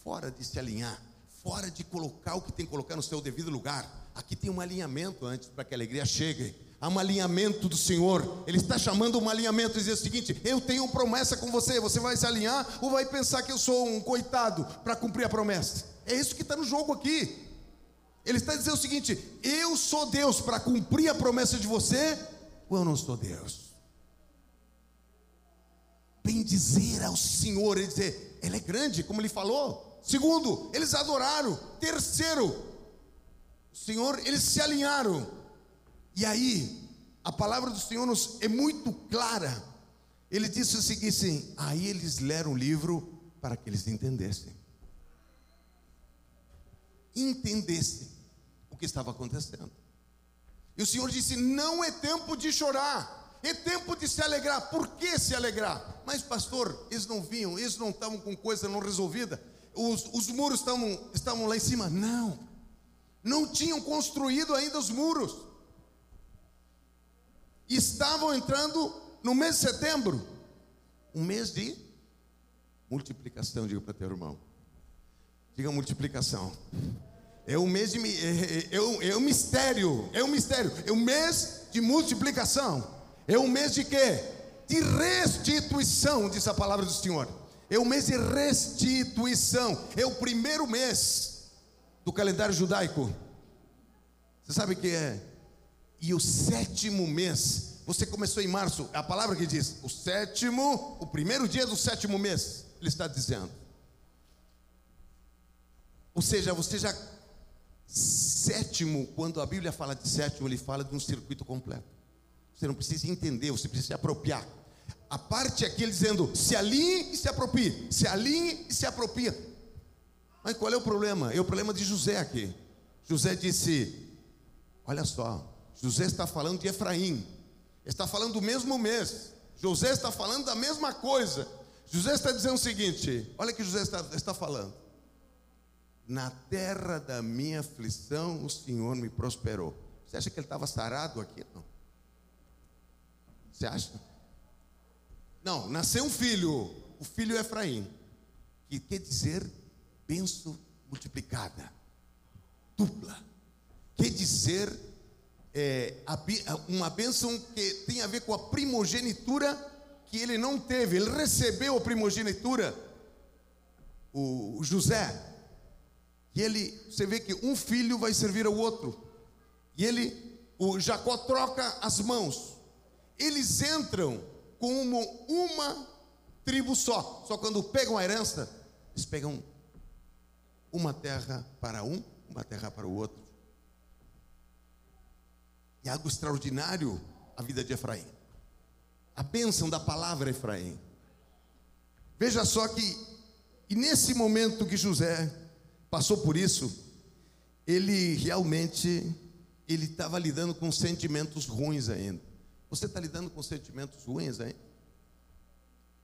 [SPEAKER 1] Fora de se alinhar, fora de colocar o que tem que colocar no seu devido lugar. Aqui tem um alinhamento antes para que a alegria chegue. Há um alinhamento do Senhor. Ele está chamando um alinhamento e diz o seguinte: Eu tenho uma promessa com você. Você vai se alinhar ou vai pensar que eu sou um coitado para cumprir a promessa? É isso que está no jogo aqui. Ele está dizendo o seguinte: eu sou Deus para cumprir a promessa de você, ou eu não sou Deus? Bendizer ao Senhor, ele dizer, ele é grande, como ele falou. Segundo, eles adoraram. Terceiro, o Senhor, eles se alinharam. E aí, a palavra do Senhor nos, é muito clara. Ele disse o seguinte: assim, aí eles leram o livro para que eles entendessem. Entendessem o que estava acontecendo. E o Senhor disse: não é tempo de chorar, é tempo de se alegrar. Por que se alegrar? Mas, pastor, eles não vinham, eles não estavam com coisa não resolvida, os, os muros estavam, estavam lá em cima. Não, não tinham construído ainda os muros. Estavam entrando no mês de setembro, um mês de multiplicação, diga para teu irmão. Diga multiplicação. É um mês de é, é, é, é um mistério, é um mistério, é um mês de multiplicação. É um mês de quê? De restituição, diz a palavra do Senhor. É um mês de restituição. É o primeiro mês do calendário judaico. Você sabe que é? E o sétimo mês, você começou em março, a palavra que diz, o sétimo, o primeiro dia do sétimo mês, ele está dizendo. Ou seja, você já sétimo, quando a Bíblia fala de sétimo, ele fala de um circuito completo. Você não precisa entender, você precisa se apropriar. A parte aqui ele dizendo: se alinhe e se aproprie, se alinhe e se apropria. Mas qual é o problema? É o problema de José aqui. José disse: Olha só, José está falando de Efraim, está falando do mesmo mês. José está falando da mesma coisa. José está dizendo o seguinte: olha que José está, está falando. Na terra da minha aflição, o Senhor me prosperou. Você acha que ele estava sarado aqui? Não. Você acha? Não, nasceu um filho, o filho Efraim, que quer dizer benção multiplicada, dupla. Quer dizer é, uma bênção que tem a ver com a primogenitura que ele não teve, ele recebeu a primogenitura, o José, e ele, você vê que um filho vai servir ao outro. E ele, o Jacó troca as mãos. Eles entram como uma tribo só. Só quando pegam a herança, eles pegam uma terra para um, uma terra para o outro. E algo extraordinário a vida de Efraim. A bênção da palavra Efraim. Veja só que, e nesse momento que José passou por isso, ele realmente ele estava lidando com sentimentos ruins ainda. Você está lidando com sentimentos ruins ainda?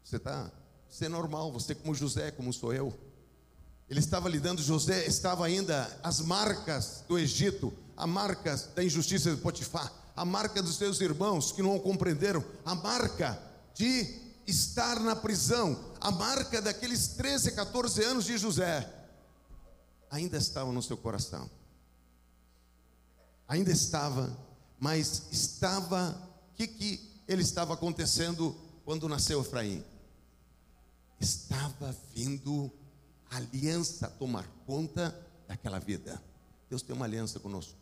[SPEAKER 1] Você está? Você é normal, você como José, como sou eu. Ele estava lidando, José estava ainda as marcas do Egito, as marcas da injustiça de Potifar, a marca dos seus irmãos que não o compreenderam, a marca de estar na prisão, a marca daqueles 13, 14 anos de José ainda estava no seu coração. Ainda estava, mas estava, o que, que ele estava acontecendo quando nasceu Efraim? Estava vindo a aliança tomar conta daquela vida. Deus tem uma aliança conosco.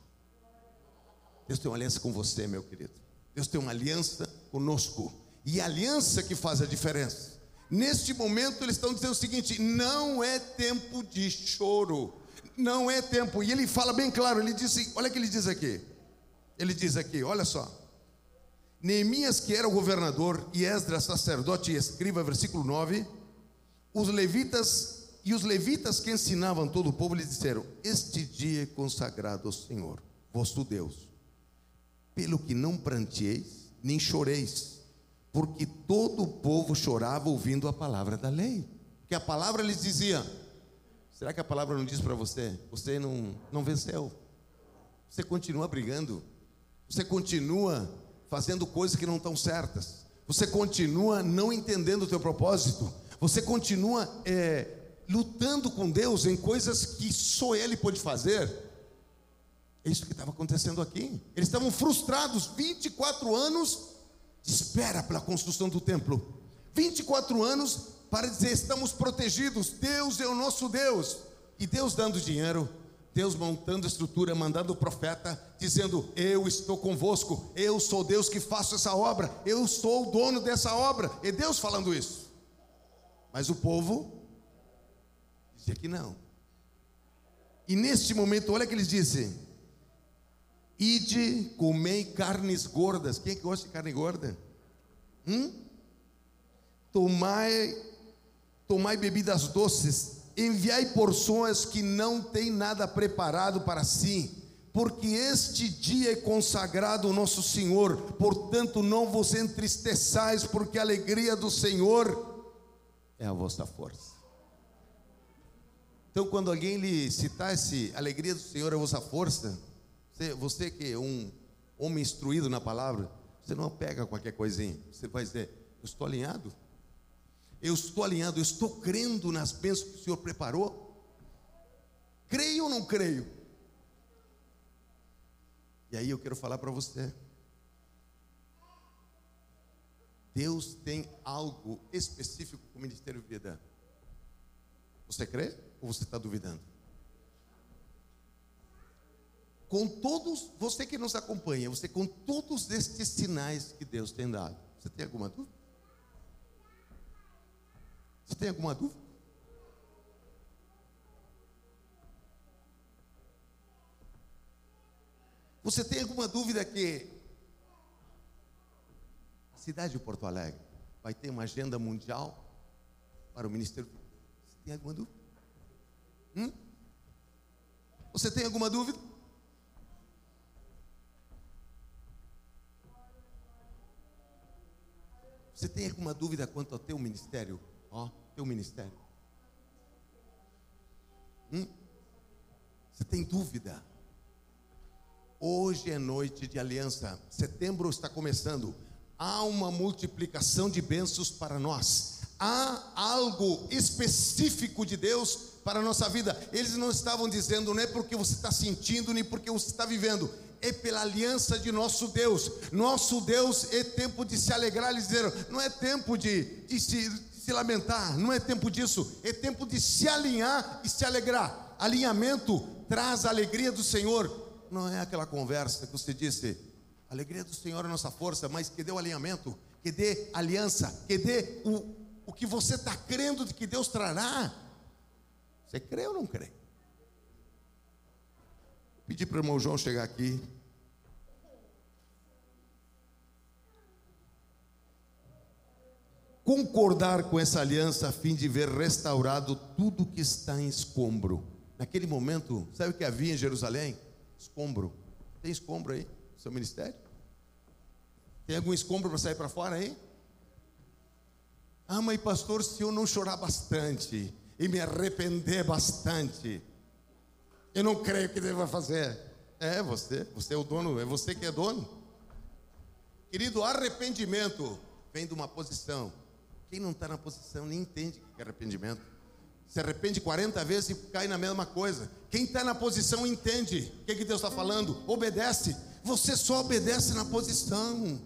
[SPEAKER 1] Deus tem uma aliança com você, meu querido. Deus tem uma aliança conosco. E a aliança que faz a diferença. Neste momento, eles estão dizendo o seguinte: não é tempo de choro não é tempo. E ele fala bem claro, ele disse, olha o que ele diz aqui. Ele diz aqui, olha só. Neemias, que era o governador, e Esdras, sacerdote e escriba, versículo 9, os levitas e os levitas que ensinavam todo o povo lhe disseram: Este dia é consagrado ao Senhor, vosso Deus, pelo que não pranteis, nem choreis, porque todo o povo chorava ouvindo a palavra da lei. Que a palavra lhes dizia: Será que a palavra não diz para você? Você não, não venceu. Você continua brigando. Você continua fazendo coisas que não estão certas. Você continua não entendendo o teu propósito. Você continua é, lutando com Deus em coisas que só Ele pode fazer. É isso que estava acontecendo aqui. Eles estavam frustrados. 24 anos de espera pela construção do templo. 24 anos para dizer: estamos protegidos, Deus é o nosso Deus. E Deus dando dinheiro, Deus montando estrutura, mandando o profeta, dizendo: Eu estou convosco, eu sou Deus que faço essa obra, eu sou o dono dessa obra. É Deus falando isso. Mas o povo dizia que não. E neste momento, olha que eles dizem: Ide, comei carnes gordas. Quem é que gosta de carne gorda? Hum? Tomai, tomai bebidas doces. Enviai porções que não têm nada preparado para si porque este dia é consagrado ao nosso Senhor, portanto não vos entristeçais, porque a alegria do Senhor é a vossa força. Então, quando alguém lhe citasse alegria do Senhor é a vossa força, você, você que é um homem instruído na palavra, você não pega qualquer coisinha, você vai dizer: Eu estou alinhado, eu estou alinhado, eu estou crendo nas bênçãos que o Senhor preparou. Creio ou não creio? E aí eu quero falar para você. Deus tem algo específico com o Ministério Vida. Você crê ou você está duvidando? Com todos, você que nos acompanha, você com todos estes sinais que Deus tem dado, você tem alguma dúvida? Você tem alguma dúvida? Você tem alguma dúvida que a cidade de Porto Alegre vai ter uma agenda mundial para o Ministério? Você tem alguma dúvida? Hum? Você tem alguma dúvida? Você tem alguma dúvida quanto ao teu ministério? Ó, teu ministério. Hum? Você tem dúvida? Hoje é noite de aliança. Setembro está começando. Há uma multiplicação de bênçãos para nós. Há algo específico de Deus para a nossa vida. Eles não estavam dizendo, não é porque você está sentindo, nem porque você está vivendo. É pela aliança de nosso Deus. Nosso Deus é tempo de se alegrar. Eles disseram, não é tempo de, de se, se lamentar, não é tempo disso. É tempo de se alinhar e se alegrar. Alinhamento traz a alegria do Senhor não é aquela conversa que você disse, alegria do Senhor é nossa força, mas que dê o alinhamento, que dê aliança, que dê o, o que você está crendo de que Deus trará. Você crê ou não crê? Pedi para o irmão João chegar aqui. Concordar com essa aliança a fim de ver restaurado tudo que está em escombro. Naquele momento, sabe o que havia em Jerusalém? Escombro. Tem escombro aí? Seu ministério? Tem algum escombro para sair para fora aí? Ah, mas pastor, se eu não chorar bastante e me arrepender bastante, eu não creio que deva fazer. É você, você é o dono, é você que é dono. Querido, arrependimento vem de uma posição. Quem não está na posição nem entende o que é arrependimento se arrepende 40 vezes e cai na mesma coisa. Quem está na posição entende o que, que Deus está falando, obedece. Você só obedece na posição.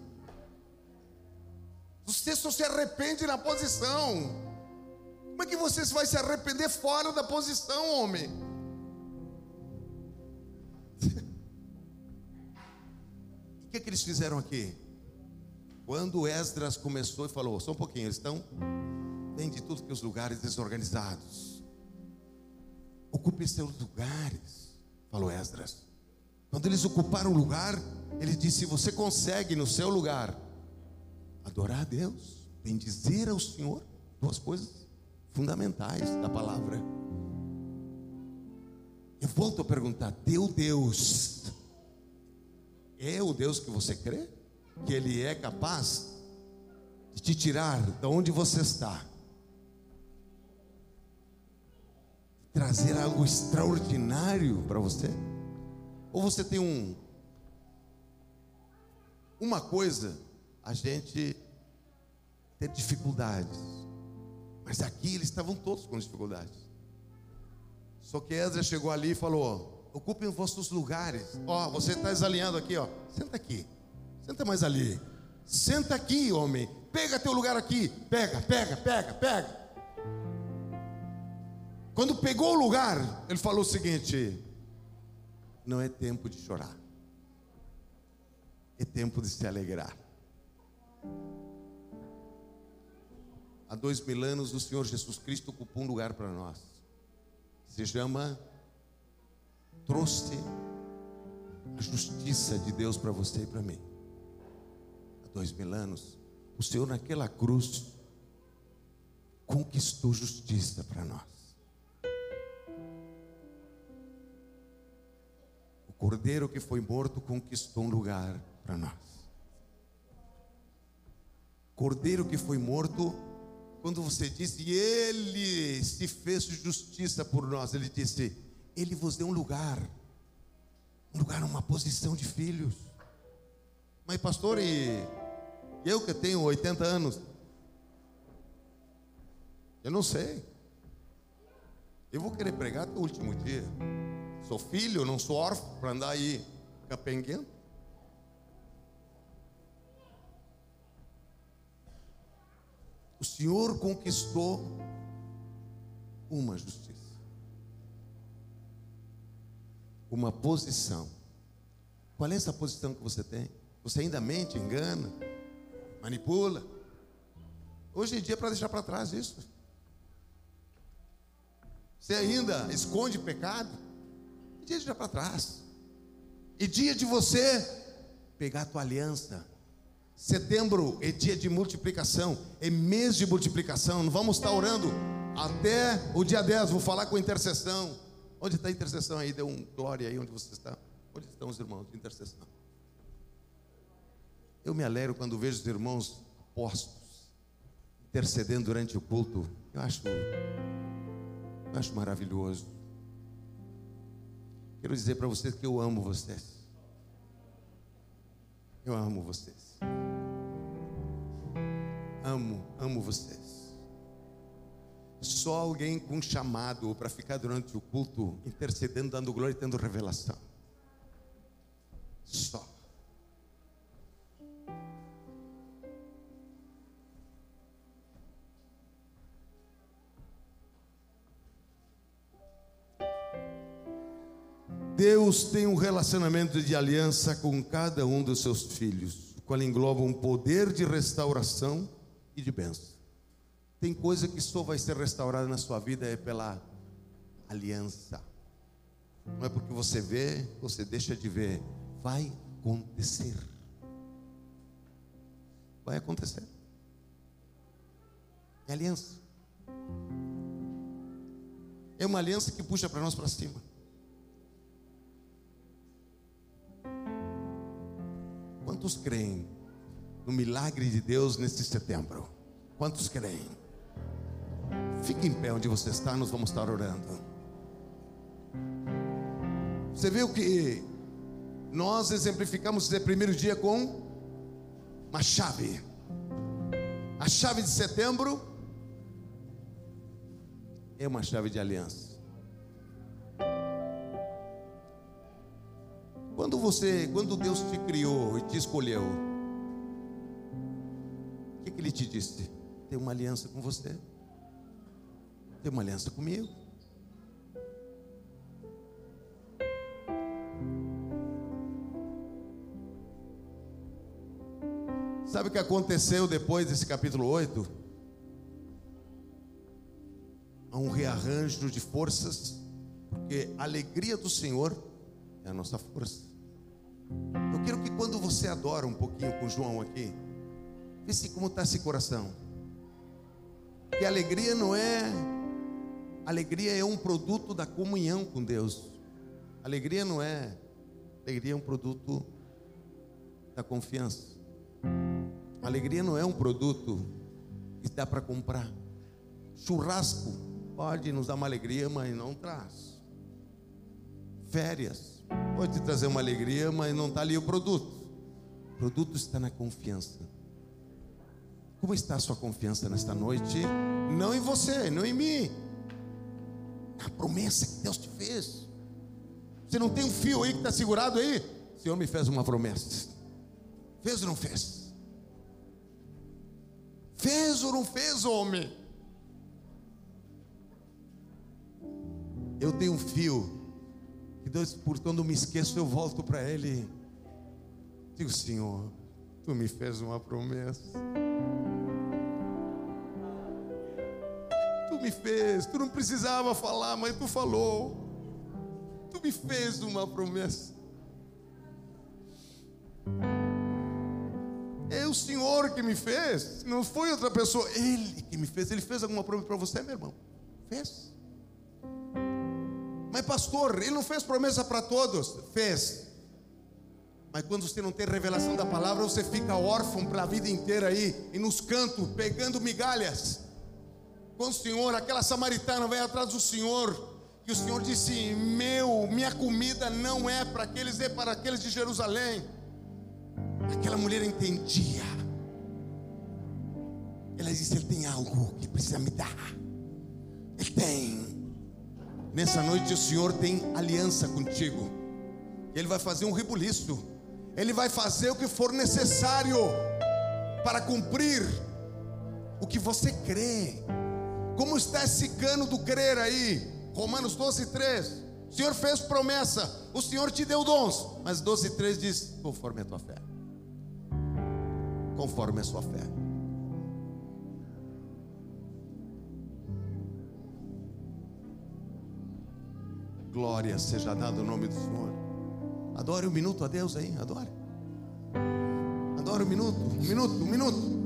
[SPEAKER 1] Você só se arrepende na posição. Como é que você vai se arrepender fora da posição, homem? *laughs* o que, que eles fizeram aqui? Quando Esdras começou e falou, só um pouquinho, eles estão Vem de tudo que os lugares desorganizados. Ocupe seus lugares, falou Esdras. Quando eles ocuparam o lugar, ele disse: Você consegue no seu lugar adorar a Deus, bendizer ao Senhor, duas coisas fundamentais da palavra. Eu volto a perguntar: Teu Deus é o Deus que você crê? Que Ele é capaz de te tirar de onde você está trazer algo extraordinário para você? Ou você tem um uma coisa, a gente ter dificuldades. Mas aqui eles estavam todos com dificuldades. Só que Ezra chegou ali e falou: ocupem os vossos lugares. Ó, você está desalinhando aqui, ó. Senta aqui. Senta mais ali. Senta aqui, homem. Pega teu lugar aqui. Pega, pega, pega, pega. Quando pegou o lugar, ele falou o seguinte: não é tempo de chorar, é tempo de se alegrar. Há dois mil anos, o Senhor Jesus Cristo ocupou um lugar para nós. Se chama, trouxe a justiça de Deus para você e para mim. Dois mil anos, o Senhor naquela cruz conquistou justiça para nós. O cordeiro que foi morto conquistou um lugar para nós. Cordeiro que foi morto, quando você disse, Ele se fez justiça por nós, Ele disse, Ele vos deu um lugar, um lugar, uma posição de filhos. Mas, pastor, e eu que tenho 80 anos, eu não sei. Eu vou querer pregar até o último dia. Sou filho, não sou órfão para andar aí capenguento. O Senhor conquistou uma justiça, uma posição. Qual é essa posição que você tem? Você ainda mente, engana, manipula. Hoje em dia é para deixar para trás isso. Você ainda esconde pecado? É dia de deixar para trás. E dia de você pegar a tua aliança. Setembro é dia de multiplicação, é mês de multiplicação. Não vamos estar orando até o dia 10. Vou falar com intercessão. Onde está a intercessão aí? Dê um glória aí onde você está. Onde estão os irmãos de intercessão? Eu me alegro quando vejo os irmãos apóstolos intercedendo durante o culto. Eu acho, eu acho maravilhoso. Quero dizer para vocês que eu amo vocês. Eu amo vocês. Amo, amo vocês. Só alguém com chamado para ficar durante o culto intercedendo, dando glória e tendo revelação. Só. Deus tem um relacionamento de aliança com cada um dos seus filhos, o qual engloba um poder de restauração e de bênção. Tem coisa que só vai ser restaurada na sua vida é pela aliança. Não é porque você vê, você deixa de ver. Vai acontecer. Vai acontecer. É aliança. É uma aliança que puxa para nós para cima. Quantos creem no milagre de Deus neste setembro? Quantos creem? Fique em pé onde você está, nós vamos estar orando. Você viu que nós exemplificamos esse primeiro dia com uma chave. A chave de setembro é uma chave de aliança. Quando você, quando Deus te criou e te escolheu, o que, que Ele te disse? Tem uma aliança com você, tem uma aliança comigo. Sabe o que aconteceu depois desse capítulo 8? Há um rearranjo de forças, porque a alegria do Senhor é a nossa força. Eu quero que quando você adora um pouquinho com João aqui, vê se como está esse coração. Que alegria não é. Alegria é um produto da comunhão com Deus. Alegria não é. Alegria é um produto da confiança. Alegria não é um produto que dá para comprar. Churrasco pode nos dar uma alegria, mas não traz. Férias pode te trazer uma alegria, mas não está ali o produto. O produto está na confiança. Como está a sua confiança nesta noite? Não em você, não em mim. Na promessa que Deus te fez. Você não tem um fio aí que está segurado aí? O Senhor me fez uma promessa. Fez ou não fez? Fez ou não fez, homem? Eu tenho um fio. E Deus, por quando me esqueço, eu volto para Ele. Digo, Senhor, Tu me fez uma promessa. Tu me fez, Tu não precisava falar, mas Tu falou. Tu me fez uma promessa.
[SPEAKER 2] É o Senhor que me fez, não foi outra pessoa. Ele que me fez. Ele fez alguma promessa para você, meu irmão? Fez. Mas, pastor, Ele não fez promessa para todos? Fez. Mas quando você não tem revelação da palavra, você fica órfão para a vida inteira aí, e nos cantos, pegando migalhas. Quando o Senhor, aquela samaritana vai atrás do Senhor, e o Senhor disse: Meu, minha comida não é para aqueles, é para aqueles de Jerusalém. Aquela mulher entendia. Ela disse: Ele tem algo que precisa me dar. Ele tem. Nessa noite o Senhor tem aliança contigo. Ele vai fazer um rebuliço. Ele vai fazer o que for necessário para cumprir o que você crê. Como está esse cano do crer aí? Romanos 12, 3. O Senhor fez promessa, o Senhor te deu dons, mas 12, 3 diz: conforme a tua fé. Conforme a sua fé. Glória seja dada ao nome do Senhor. Adore um minuto a Deus aí, adore. Adore um minuto, um minuto, um minuto.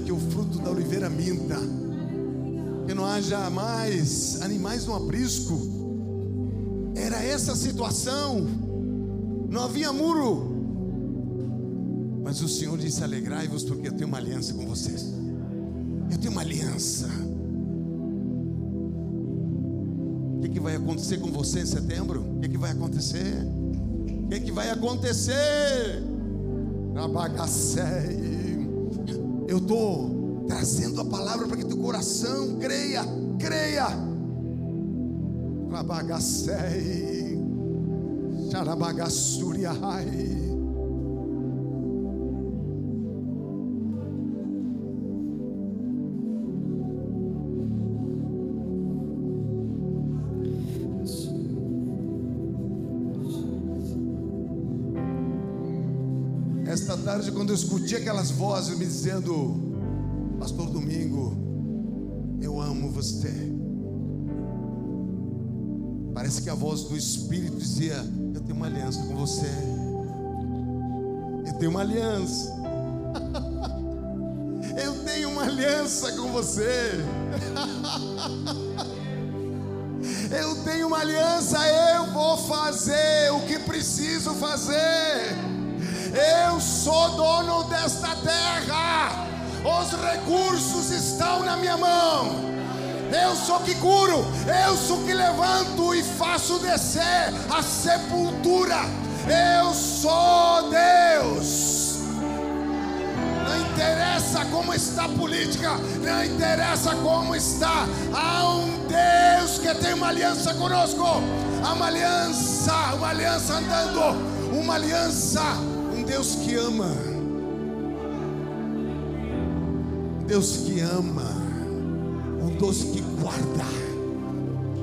[SPEAKER 1] Que o fruto da oliveira minta, que não haja
[SPEAKER 2] mais animais no aprisco. Era essa a situação, não havia muro. Mas o Senhor disse: Alegrai-vos, porque eu tenho uma aliança com vocês. Eu tenho uma aliança. O que, que vai acontecer com você em setembro? O que, que vai acontecer? O que, que vai acontecer? Rabagacei. Eu estou trazendo a palavra para que teu coração creia, creia. Rabagacei. Xarabagassuriahai. Quando eu escutei aquelas vozes me dizendo, Pastor Domingo, eu amo você. Parece que a voz do Espírito dizia: Eu tenho uma aliança com você. Eu tenho uma aliança. *laughs* Eu tenho uma aliança com você. *laughs*
[SPEAKER 1] Eu tenho uma aliança, eu vou fazer o que preciso fazer. Eu sou dono desta terra. Os recursos estão na minha mão. Eu sou que curo, eu sou que levanto e faço descer a sepultura. Eu sou Deus. Não interessa como está a política, não interessa como está. Há um Deus que tem uma aliança conosco. Há uma aliança, uma aliança andando, uma aliança, Deus que ama. Deus que ama, um Deus que guarda.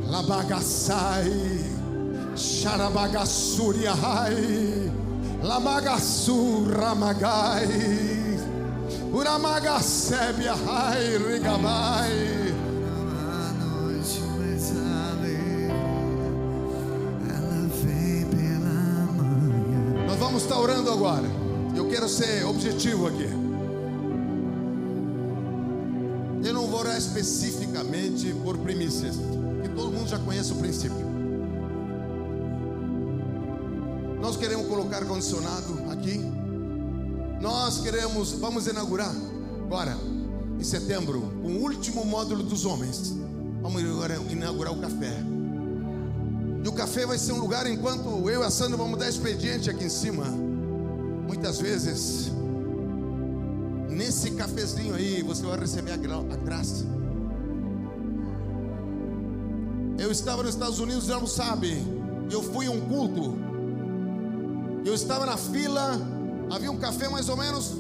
[SPEAKER 1] Labagaçai, xarabagassuriahai, lamagassuramagai, uramagasebiahai, rigabai. Agora. Eu quero ser objetivo aqui. Eu não vou orar especificamente por primícias, que todo mundo já conhece o princípio. Nós queremos colocar condicionado aqui. Nós queremos, vamos inaugurar agora, em setembro, com o último módulo dos homens. Vamos inaugurar o café. E o café vai ser um lugar enquanto eu e a Sandra vamos dar expediente aqui em cima. Muitas vezes, nesse cafezinho aí, você vai receber a, a graça. Eu estava nos Estados Unidos, já não sabe. Eu fui a um culto. Eu estava na fila. Havia um café mais ou menos.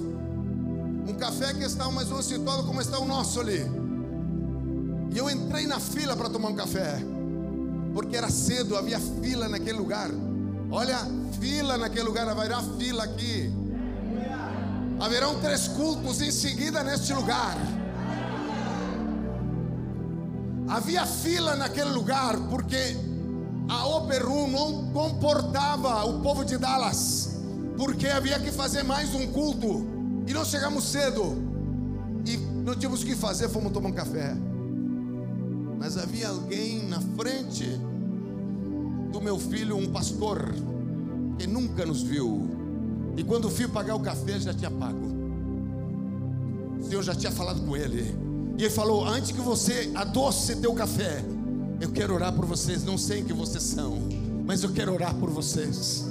[SPEAKER 1] Um café que estava mais ou menos situado como está o nosso ali. E eu entrei na fila para tomar um café porque era cedo, havia fila naquele lugar. Olha, fila naquele lugar, haverá fila aqui. Haverão três cultos em seguida neste lugar. Havia fila naquele lugar porque a Operum não comportava o povo de Dallas, porque havia que fazer mais um culto e nós chegamos cedo e não tínhamos o que fazer, fomos tomar um café. Mas havia alguém na frente do meu filho, um pastor, que nunca nos viu. E quando fui pagar o café, já tinha pago. O Senhor já tinha falado com ele. E ele falou: Antes que você adoce teu café, eu quero orar por vocês. Não sei que vocês são, mas eu quero orar por vocês.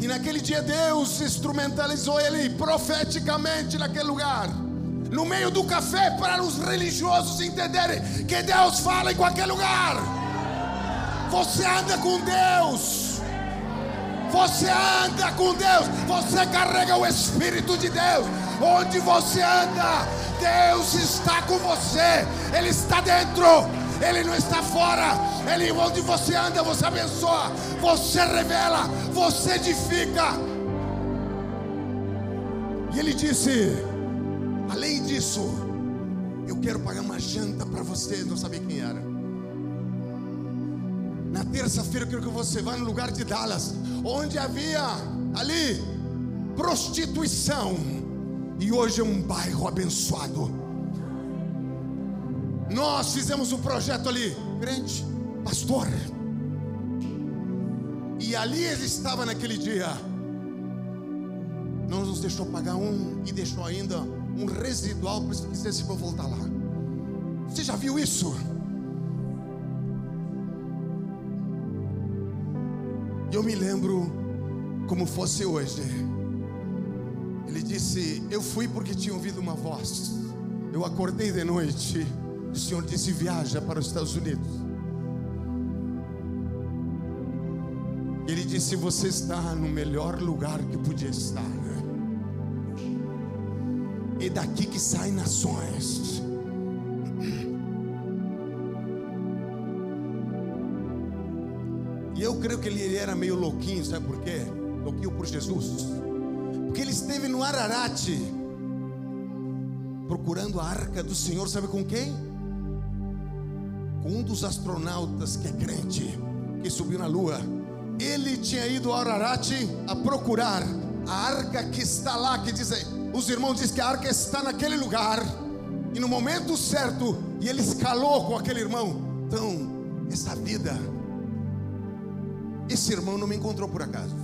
[SPEAKER 1] E naquele dia Deus instrumentalizou ele profeticamente naquele lugar. No meio do café para os religiosos entenderem que Deus fala em qualquer lugar. Você anda com Deus. Você anda com Deus. Você carrega o Espírito de Deus. Onde você anda, Deus está com você. Ele está dentro. Ele não está fora. Ele onde você anda, você abençoa. Você revela. Você edifica. E ele disse: Além disso, eu quero pagar uma janta para você. Não sabia quem era. Na terça-feira eu quero que você vá no lugar de Dallas, onde havia ali prostituição. E hoje é um bairro abençoado. Nós fizemos um projeto ali, crente, pastor. E ali ele estava naquele dia. Não nos deixou pagar um e deixou ainda um residual para se quisesse voltar lá. Você já viu isso? E eu me lembro como fosse hoje. Ele disse: Eu fui porque tinha ouvido uma voz. Eu acordei de noite. O Senhor disse: Viaja para os Estados Unidos. Ele disse: Você está no melhor lugar que podia estar. E daqui que saem nações. Eu creio que ele era meio louquinho, sabe por quê? Louquinho por Jesus. Porque ele esteve no Ararat, procurando a arca do Senhor, sabe com quem? Com um dos astronautas que é crente, que subiu na lua. Ele tinha ido ao Ararat a procurar a arca que está lá, que dizem, os irmãos dizem que a arca está naquele lugar. E no momento certo, e ele escalou com aquele irmão. Então, essa vida, esse irmão não me encontrou por acaso.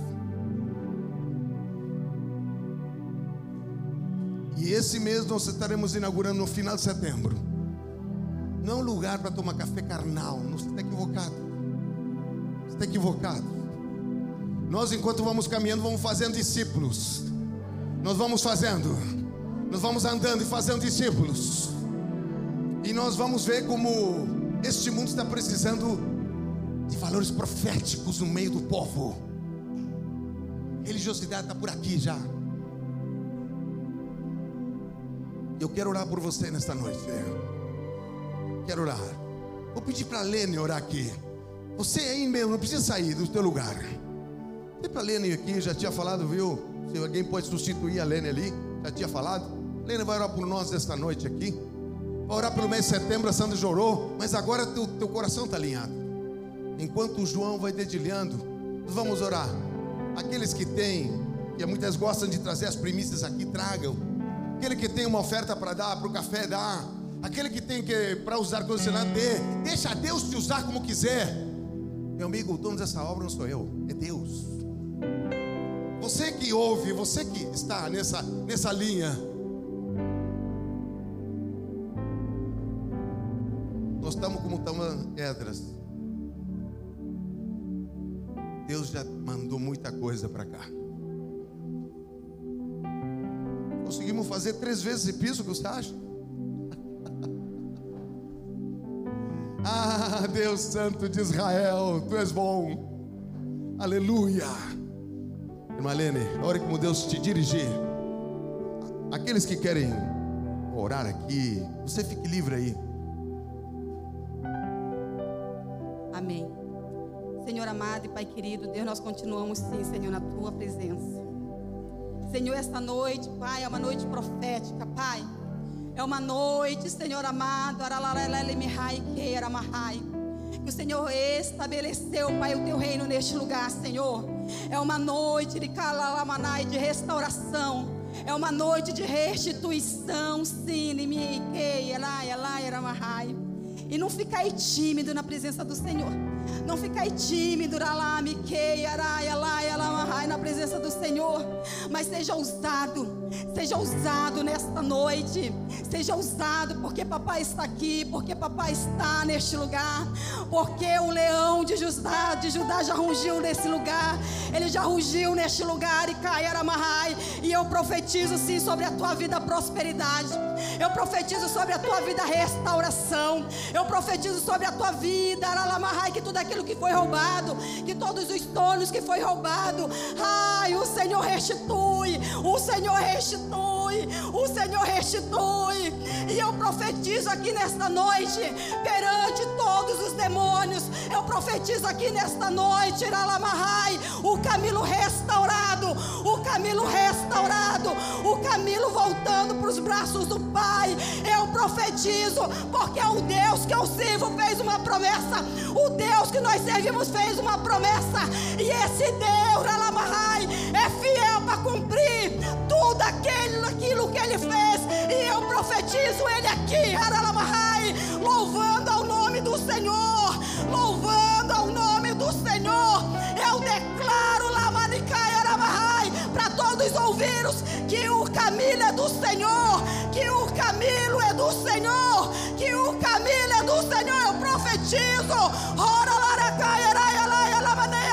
[SPEAKER 1] E esse mês nós estaremos inaugurando no final de setembro. Não é lugar para tomar café carnal. Não está equivocado. Está equivocado. Nós, enquanto vamos caminhando, vamos fazendo discípulos. Nós vamos fazendo. Nós vamos andando e fazendo discípulos. E nós vamos ver como este mundo está precisando de valores proféticos no meio do povo. Religiosidade está por aqui já. Eu quero orar por você nesta noite. Quero orar. Vou pedir para a Lene orar aqui. Você aí mesmo, não precisa sair do teu lugar. Tem para a Lene aqui, já tinha falado, viu? Se alguém pode substituir a Lene ali, já tinha falado. Lene vai orar por nós esta noite aqui. Vai orar pelo mês de setembro, a Sandra chorou, mas agora teu, teu coração está alinhado. Enquanto o João vai dedilhando, vamos orar. Aqueles que têm, que muitas gostam de trazer as primícias aqui, tragam. Aquele que tem uma oferta para dar, para o café, dá. Aquele que tem que para usar condicionado, dê. Deixa Deus te usar como quiser. Meu amigo, o dono dessa obra não sou eu, é Deus. Você que ouve, você que está nessa, nessa linha. Nós estamos como estamos Edras. Deus já mandou muita coisa para cá. Conseguimos fazer três vezes esse piso, o que você acha? ah, Deus Santo de Israel, Tu és bom. Aleluia. Irmã Lene, ore como Deus te dirigir. Aqueles que querem orar aqui, você fique livre aí.
[SPEAKER 4] Amado e Pai querido, Deus, nós continuamos sim, Senhor, na tua presença. Senhor, esta noite, Pai, é uma noite profética, Pai. É uma noite, Senhor amado, que o Senhor estabeleceu, Pai, o teu reino neste lugar, Senhor. É uma noite de calalamanai, de restauração. É uma noite de restituição, sim, elai, elai, eramahai. E não ficar tímido na presença do Senhor. Não ficar tímido na presença do Senhor. Mas seja ousado. Seja ousado nesta noite. Seja ousado porque papai está aqui. Porque papai está neste lugar. Porque o leão de Judá, de Judá já rugiu nesse lugar. Ele já rugiu neste lugar. E Caiaramahai. E eu profetizo sim sobre a tua vida prosperidade. Eu profetizo sobre a tua vida restauração. Eu profetizo sobre a tua vida, Aralamahai, que tudo aquilo que foi roubado, que todos os tornos que foi roubado, ai, o Senhor restitui, o Senhor restitui, o Senhor restitui. E eu profetizo aqui nesta noite, perante todos os demônios, eu profetizo aqui nesta noite, Aralamahai, o Camilo restaurado, o Camilo restaurado, o Camilo voltando para os braços do Pai. Eu profetizo, porque é o Deus que eu sirvo fez uma promessa. O Deus que nós servimos fez uma promessa. E esse Deus, Alamahai, é fiel cumprir tudo aquilo, aquilo que ele fez. E eu profetizo ele aqui, Alamahai, louvando ao nome do Senhor, louvando ao nome do Senhor. Eu declaro, Lamanicai, Aramahai, para todos ouviros que o caminho é do Senhor, que o caminho é do Senhor, que o caminho é do Senhor. Eu profetizo. Ora, laracai, araia, laia, lamaneia, mahai. Eu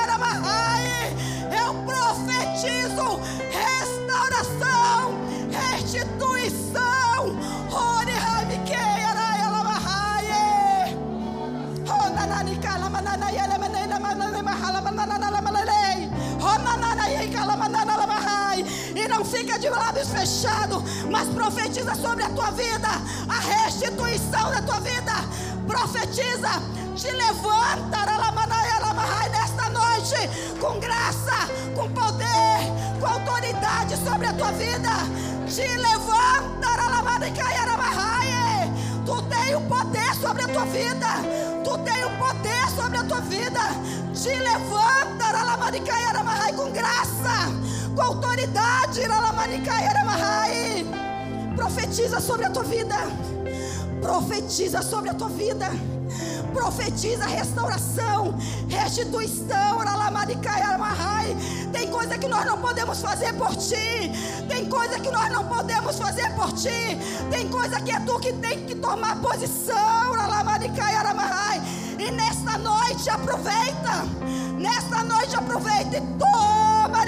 [SPEAKER 4] profetizo restauração, restituição. Ore, lamahai. Lamahai. E não fica de lábios fechados, mas profetiza sobre a tua vida a restituição da tua vida. Profetiza, te levanta, Aralamanaia, Alamahai, noite, com graça, com poder, com autoridade sobre a tua vida. Te levanta, Aralamanaia, Alamahai. Tu tem o poder sobre a tua vida. Tu tem o poder sobre a tua vida. Te levanta, Aralamanaia, Alamahai, com graça, com autoridade. Profetiza sobre a tua vida. Profetiza sobre a tua vida. Profetiza restauração, restituição. Tem coisa que nós não podemos fazer por ti. Tem coisa que nós não podemos fazer por ti. Tem coisa que é tu que tem que tomar posição. E nesta noite aproveita. Nesta noite aproveita e toma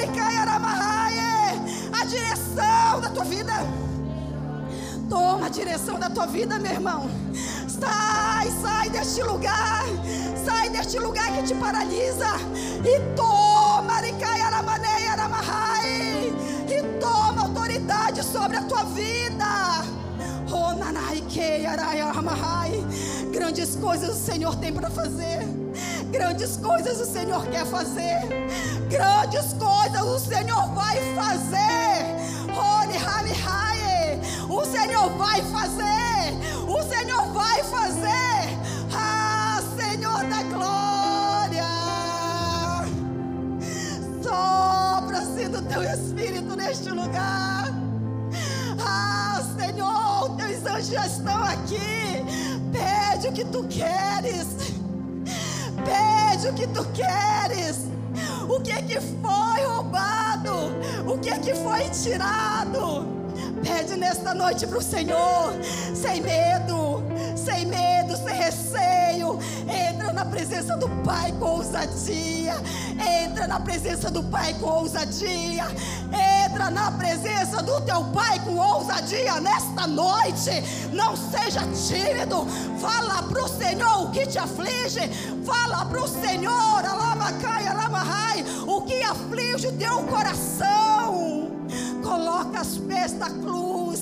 [SPEAKER 4] a direção da tua vida. Toma a direção da tua vida, meu irmão. Sai, sai deste lugar. Sai deste lugar que te paralisa. E toma, Aricai, Aramanei, Aramahai. E toma autoridade sobre a tua vida. Oh, nanai, kei, arai, aramahai. Grandes coisas o Senhor tem para fazer. Grandes coisas o Senhor quer fazer. Grandes coisas o Senhor vai fazer. Ori, hami, hai. O Senhor vai fazer. O Senhor vai fazer. Ah, Senhor da glória. Sopra-se do teu espírito neste lugar. Ah, Senhor, teus anjos já estão aqui. Pede o que tu queres. Pede o que tu queres. O que que foi roubado? O que que foi tirado? Pede nesta noite para o Senhor, sem medo, sem medo, sem receio. Entra na presença do Pai com ousadia. Entra na presença do Pai com ousadia. Entra na presença do teu Pai com ousadia nesta noite. Não seja tímido. Fala para o Senhor o que te aflige. Fala para o Senhor, alamacai, alamahai, o que aflige o teu coração. Coloca os pés da cruz.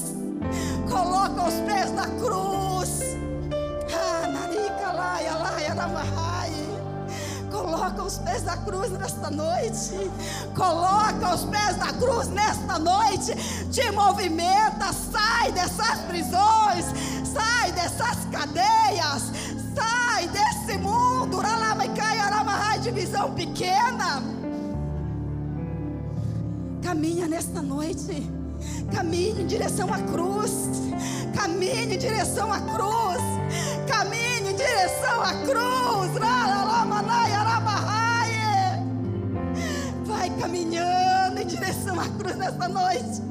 [SPEAKER 4] Coloca os pés da cruz. Ah. Coloca os pés da cruz nesta noite. Coloca os pés da cruz nesta noite. Te movimenta. Sai dessas prisões. Sai dessas cadeias. Sai desse mundo. Ralamaikai, aramahai, de visão pequena. Caminha nesta noite. Caminhe em direção à cruz. Caminhe em direção à cruz. Caminhe em direção à cruz. Vai caminhando em direção à cruz nesta noite.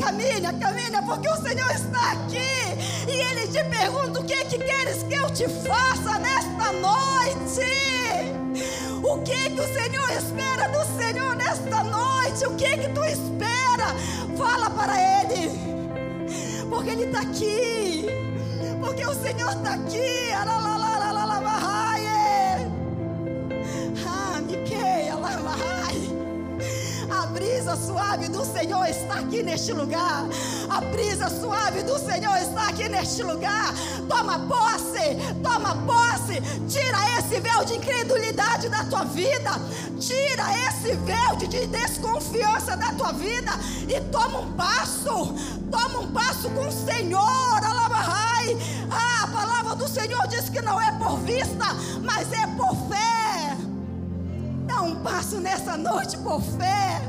[SPEAKER 4] Caminha, caminha, porque o Senhor está aqui e Ele te pergunta o que é que queres que eu te faça nesta noite. O que que o Senhor espera do Senhor nesta noite? O que que tu espera? Fala para Ele, porque Ele está aqui, porque o Senhor está aqui. Ah, Miquei, alamahai. A brisa suave do Senhor está aqui neste lugar. A brisa suave do Senhor está aqui neste lugar. Toma posse, toma posse. Tira esse véu de incredulidade da tua vida. Tira esse véu de desconfiança da tua vida e toma um passo. Toma um passo com o Senhor. Ah, a palavra do Senhor diz que não é por vista, mas é por fé. Dá um passo nessa noite por fé.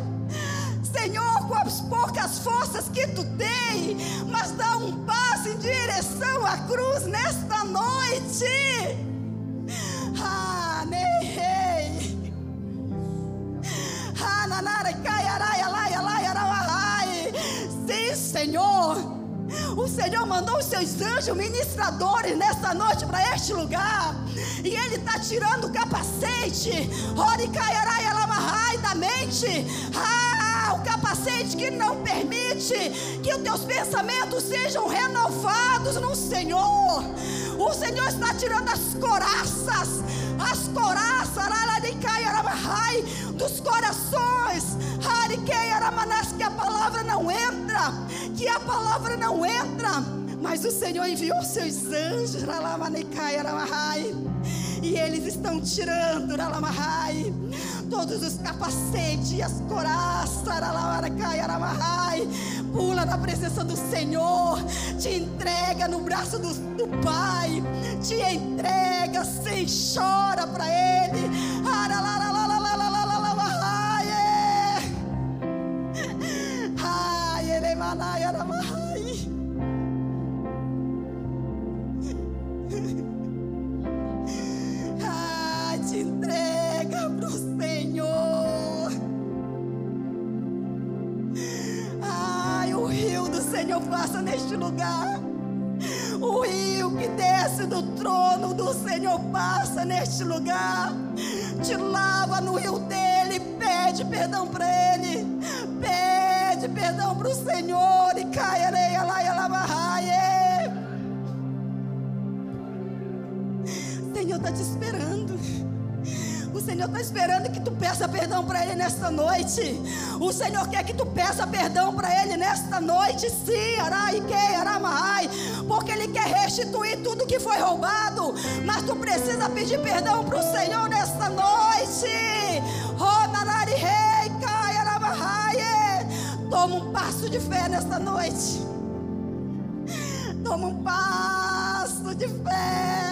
[SPEAKER 4] Senhor, com as poucas forças que tu tem, mas dá um passo em direção à cruz nesta noite. Ah, nei. Ah, nanara, cai, arai, alai, alai, arai, Sim, Senhor. O Senhor mandou os seus anjos ministradores nessa noite para este lugar. E Ele está tirando o capacete. Oricaiarai alamahai da mente. Ah, o capacete que não permite que os teus pensamentos sejam renovados no Senhor. O Senhor está tirando as coraças. As coraças dos corações. Que a palavra não entra. Que a palavra não entra. Mas o Senhor enviou seus anjos. Aramahai. E eles estão tirando, Ralamahai, todos os capacetes e as coraças, pula na presença do Senhor, te entrega no braço do, do Pai, te entrega sem chora para Ele, ai, ele manai, neste lugar. Te lava no rio dele, pede perdão para ele. Pede perdão para o Senhor e cai areia lá e alamarraie. O Senhor está te esperando. O Senhor está esperando que tu peça perdão para Ele nesta noite. O Senhor quer que tu peça perdão para Ele nesta noite. Sim, arai, que, aramai. Restituir tudo que foi roubado. Mas tu precisa pedir perdão para o Senhor nesta noite. Toma um passo de fé nesta noite. Toma um passo de fé.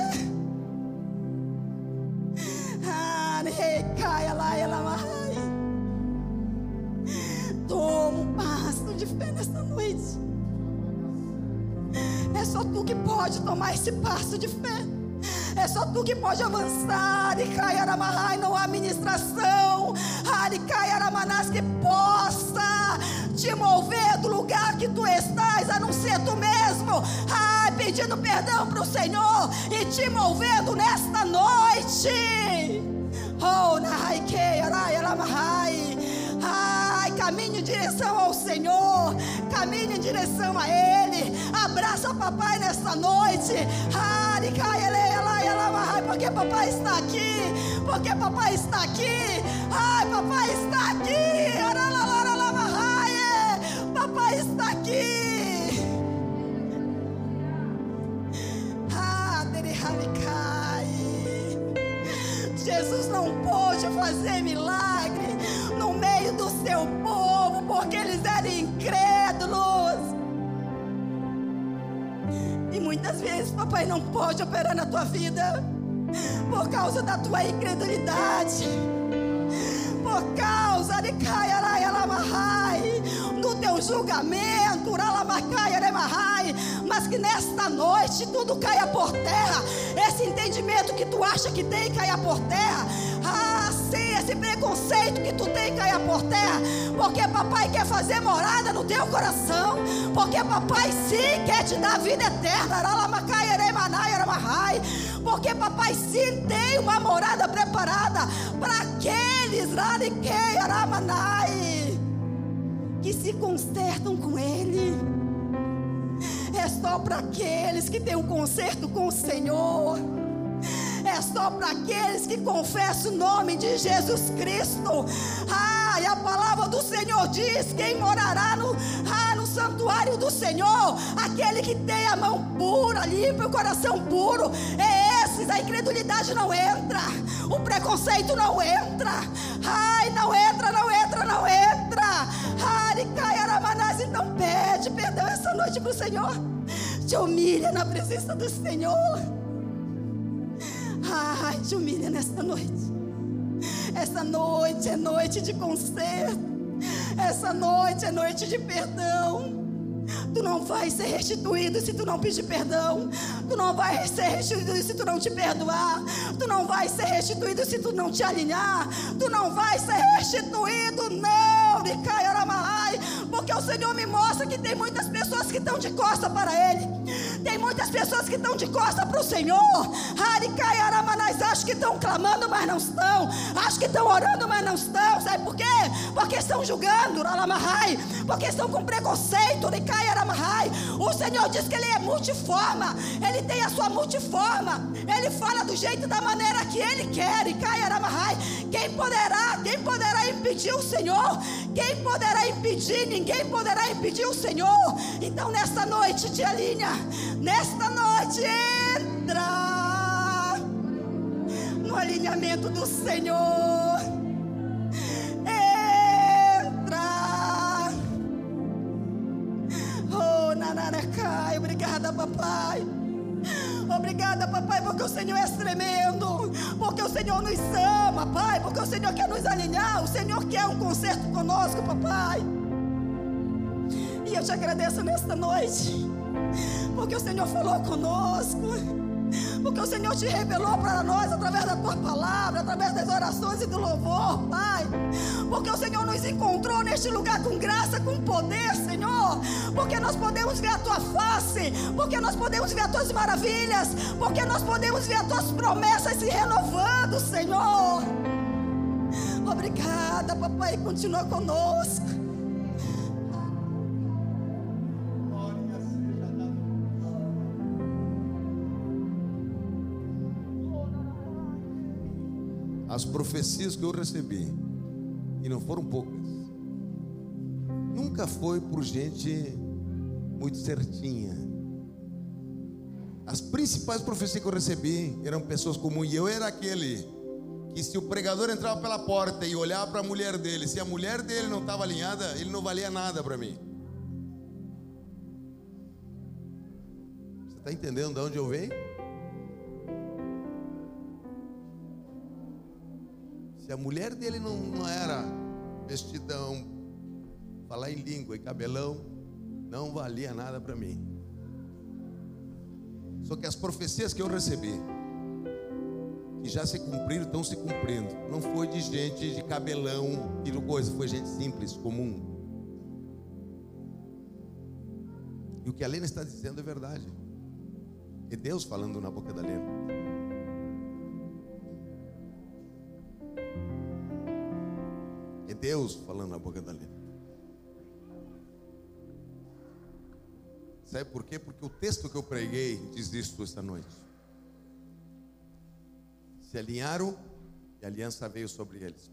[SPEAKER 4] Que pode tomar esse passo de fé. É só tu que pode avançar. E Aramarrai, não há ministração. Aramanás que possa te mover do lugar que tu estás, a não ser tu mesmo. Ai, pedindo perdão para o Senhor e te movendo nesta noite. Oh, Ai, caminhe em direção ao Senhor, caminhe em direção a Ele. Abraça papai nesta noite. Porque papai está aqui, porque papai está aqui. Ai, papai está aqui. Papai está aqui. Ah, Jesus não pôde fazer milagre no meio do seu povo, porque eles eram incrédulos. E muitas vezes, papai não pode operar na tua vida por causa da tua incredulidade. Por causa de Kayarayalamarrai, do teu julgamento, mas que nesta noite tudo caia por terra. Esse entendimento que tu acha que tem caia por terra. Ah, sim, esse preconceito que tu tem caia por terra. Porque papai quer fazer morada no teu coração. Porque papai sim quer te dar vida eterna. Porque papai sim tem uma morada preparada para aqueles que se consertam com ele. É só para aqueles que têm um conserto com o Senhor. É só para aqueles que confessam o nome de Jesus Cristo. Ah, e a palavra do Senhor diz: quem morará no, ah, no santuário do Senhor, aquele que tem a mão pura, limpa o coração puro, é A incredulidade não entra, o preconceito não entra. Ai, não entra, não entra, não entra. Ai, Aramanás, então pede perdão essa noite para o Senhor. Te humilha na presença do Senhor. Ai, te humilha nesta noite. Essa noite é noite de conserto. Essa noite é noite de perdão. Tu não vai ser restituído se tu não pedir perdão. Tu não vai ser restituído se tu não te perdoar. Tu não vai ser restituído se tu não te alinhar. Tu não vai ser restituído, não, Nicaiaramahai. Porque o Senhor me mostra que tem muitas pessoas que estão de costa para Ele. Tem muitas pessoas que estão de costa para o Senhor. Haricaiaramanás acham que estão clamando, mas não estão. Acham que estão orando, mas não estão. Sabe por quê? Porque estão julgando, Ralamahai. Porque estão com preconceito, Nicaiaramahai. O Senhor diz que Ele é multiforma. Ele tem a sua multiforma. Ele fala do jeito da maneira que Ele quer. Nicaiaramahai. Quem poderá, quem poderá impedir o Senhor? Quem poderá impedir? Ninguém poderá impedir o Senhor. Então, nesta noite, te. Nesta noite, entra no alinhamento do Senhor. Entra. Oh, Nanaracai, obrigada, papai. Obrigada, papai, porque o Senhor é tremendo. Porque o Senhor nos ama, pai. Porque o Senhor quer nos alinhar. O Senhor quer um concerto conosco, papai. E eu te agradeço nesta noite. Porque o Senhor falou conosco. Porque o Senhor te revelou para nós através da tua palavra, através das orações e do louvor, Pai. Porque o Senhor nos encontrou neste lugar com graça, com poder, Senhor. Porque nós podemos ver a tua face, porque nós podemos ver as tuas maravilhas, porque nós podemos ver as tuas promessas se renovando, Senhor. Obrigada, papai. Continua conosco.
[SPEAKER 1] As profecias que eu recebi, e não foram poucas, nunca foi por gente muito certinha. As principais profecias que eu recebi eram pessoas comuns, e eu era aquele que se o pregador entrava pela porta e olhava para a mulher dele, se a mulher dele não estava alinhada, ele não valia nada para mim. Você está entendendo de onde eu venho? Se a mulher dele não, não era vestidão, falar em língua e cabelão, não valia nada para mim. Só que as profecias que eu recebi, que já se cumpriram, estão se cumprindo. Não foi de gente de cabelão e coisa, foi gente simples, comum. E o que a Lena está dizendo é verdade. É Deus falando na boca da Lena. É Deus falando na boca da Lena. Sabe por quê? Porque o texto que eu preguei diz isso esta noite. Se alinharam e a aliança veio sobre eles.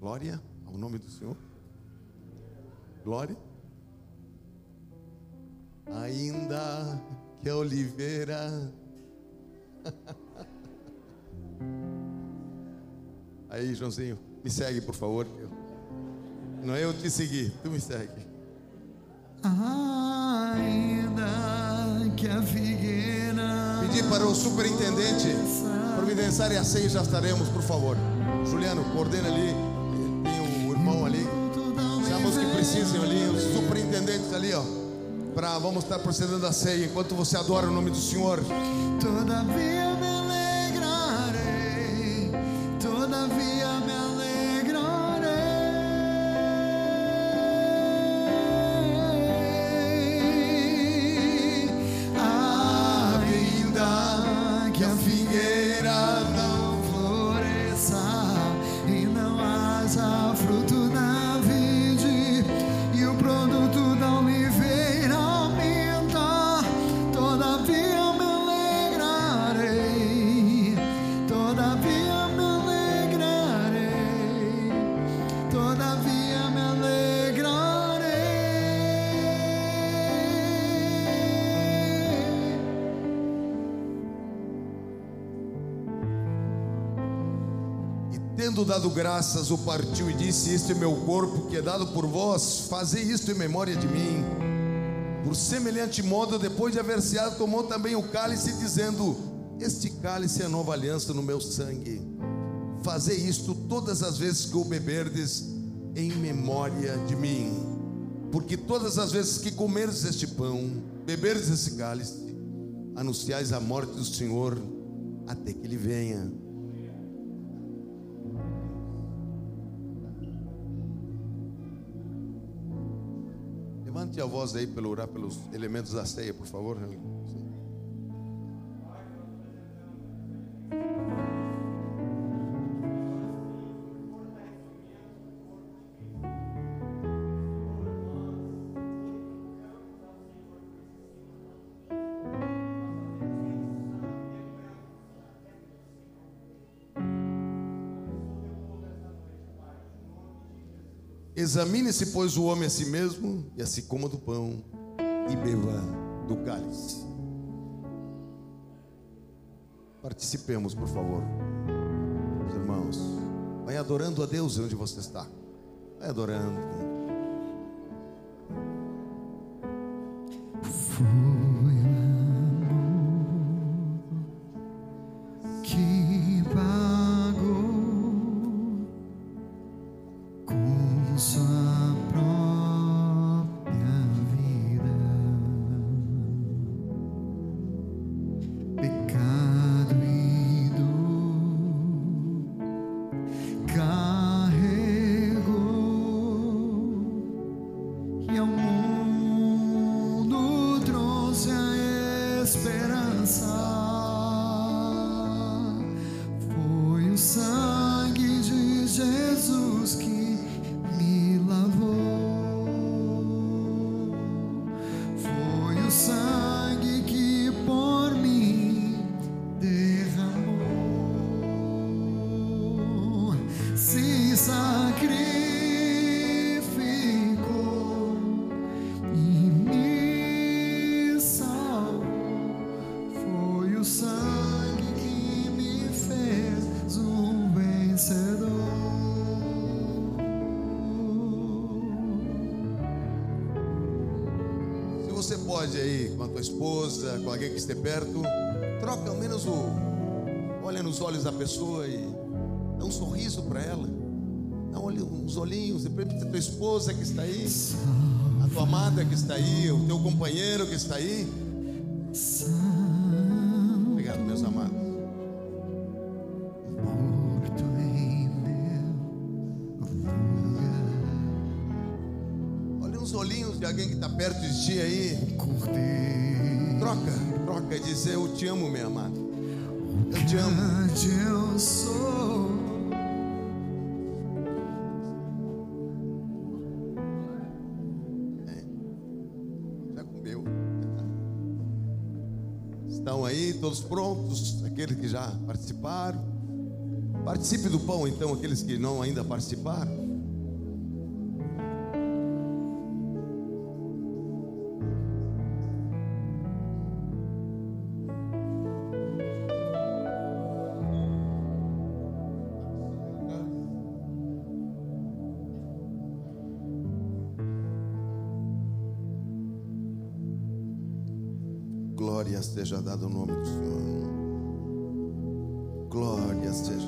[SPEAKER 1] Glória ao nome do Senhor. Glória. Ainda que a oliveira. *laughs* Aí, Joãozinho, me segue, por favor. Não é eu te seguir, tu me segue.
[SPEAKER 2] Ainda que a figueira
[SPEAKER 1] Pedir para o superintendente providenciar e a ceia já estaremos, por favor. Juliano, coordena ali. Tem o irmão ali. Chama os que precisam ali, os superintendentes ali, ó. Pra, vamos estar procedendo a ceia enquanto você adora o nome do Senhor.
[SPEAKER 2] Me alegrarei, todavia me alegrarei. Ainda que a figueira não floresça e não haja fruto
[SPEAKER 1] tendo dado graças, o partiu e disse: Este é meu corpo que é dado por vós, fazei isto em memória de mim. Por semelhante modo, depois de haver ceado, tomou também o cálice, dizendo: Este cálice é a nova aliança no meu sangue. Fazei isto todas as vezes que o beberdes, em memória de mim. Porque todas as vezes que comerdes este pão, beberdes esse cálice, anunciais a morte do Senhor até que ele venha. Levante a voz aí para orar pelos elementos da ceia, por favor. Examine-se, pois, o homem a si mesmo, e assim coma do pão e beba do cálice. Participemos, por favor, meus irmãos. Vai adorando a Deus onde você está. Vai adorando.
[SPEAKER 2] Foi
[SPEAKER 1] Participe do pão, então, aqueles que não ainda participaram. Glória seja dada ao nome do Senhor. Glória seja.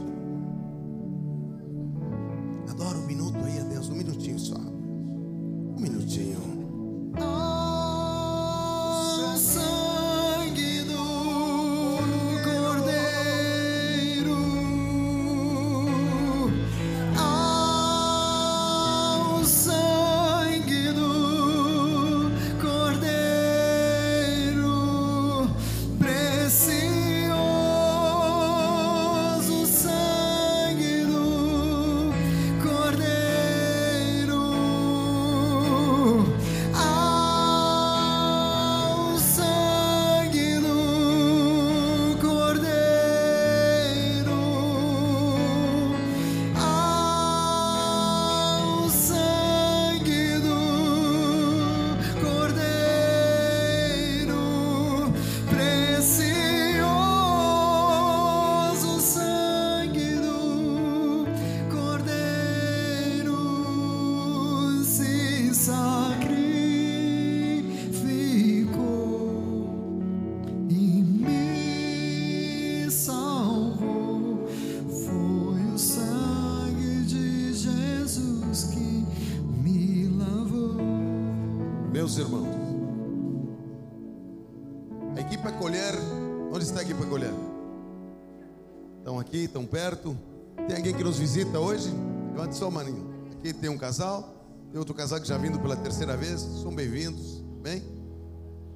[SPEAKER 1] Visita hoje? Levante só, maninho. Aqui tem um casal, tem outro casal que já vindo pela terceira vez. São bem-vindos, bem?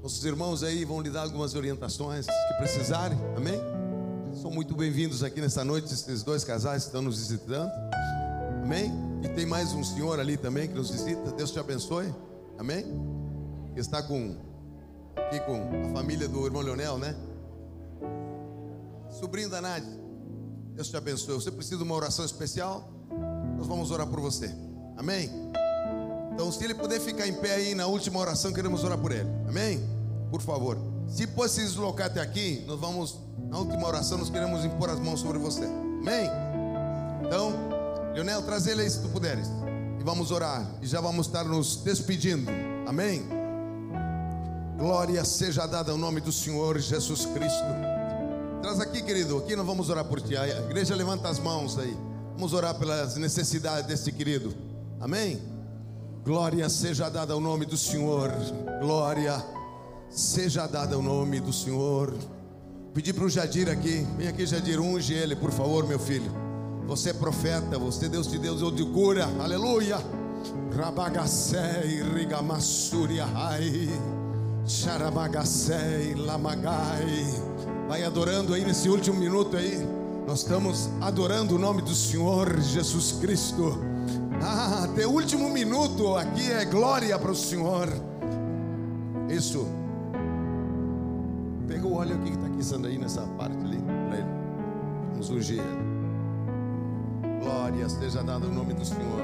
[SPEAKER 1] Nossos irmãos aí vão lhe dar algumas orientações que precisarem, amém? São muito bem-vindos aqui nessa noite, esses dois casais que estão nos visitando, amém? E tem mais um senhor ali também que nos visita, Deus te abençoe, amém? Que está com, aqui com a família do irmão Leonel, né? Sobrinho da Nádia, Deus te abençoe. Você precisa de uma oração especial? Nós vamos orar por você, amém? Então, se ele puder ficar em pé aí na última oração, queremos orar por ele. Amém? Por favor. Se pode se deslocar até aqui, nós vamos, na última oração, nós queremos impor as mãos sobre você. Amém? Então, Leonel, traz ele aí se tu puderes. E vamos orar. E já vamos estar nos despedindo. Amém? Glória seja dada ao nome do Senhor Jesus Cristo. Traz aqui, querido. Aqui nós vamos orar por ti. A igreja levanta as mãos aí. Vamos orar pelas necessidades desse querido. Amém? Glória seja dada ao nome do Senhor. Glória seja dada ao nome do Senhor. Pedi para o Jadir aqui. Vem aqui, Jadir, unge ele, por favor, meu filho. Você é profeta, você Deus de Deus, Deus de cura. Aleluia. Rabagacei, rigamassuri, ai. Charabagacei, lamagai. Vai adorando aí nesse último minuto aí. Nós estamos adorando o nome do Senhor Jesus Cristo. Ah, até o último minuto aqui é glória para o Senhor. Isso. Pega o óleo aqui que está aqui, Sandra, aí nessa parte ali, para ele. Vamos ungir. Glória seja dada o nome do Senhor.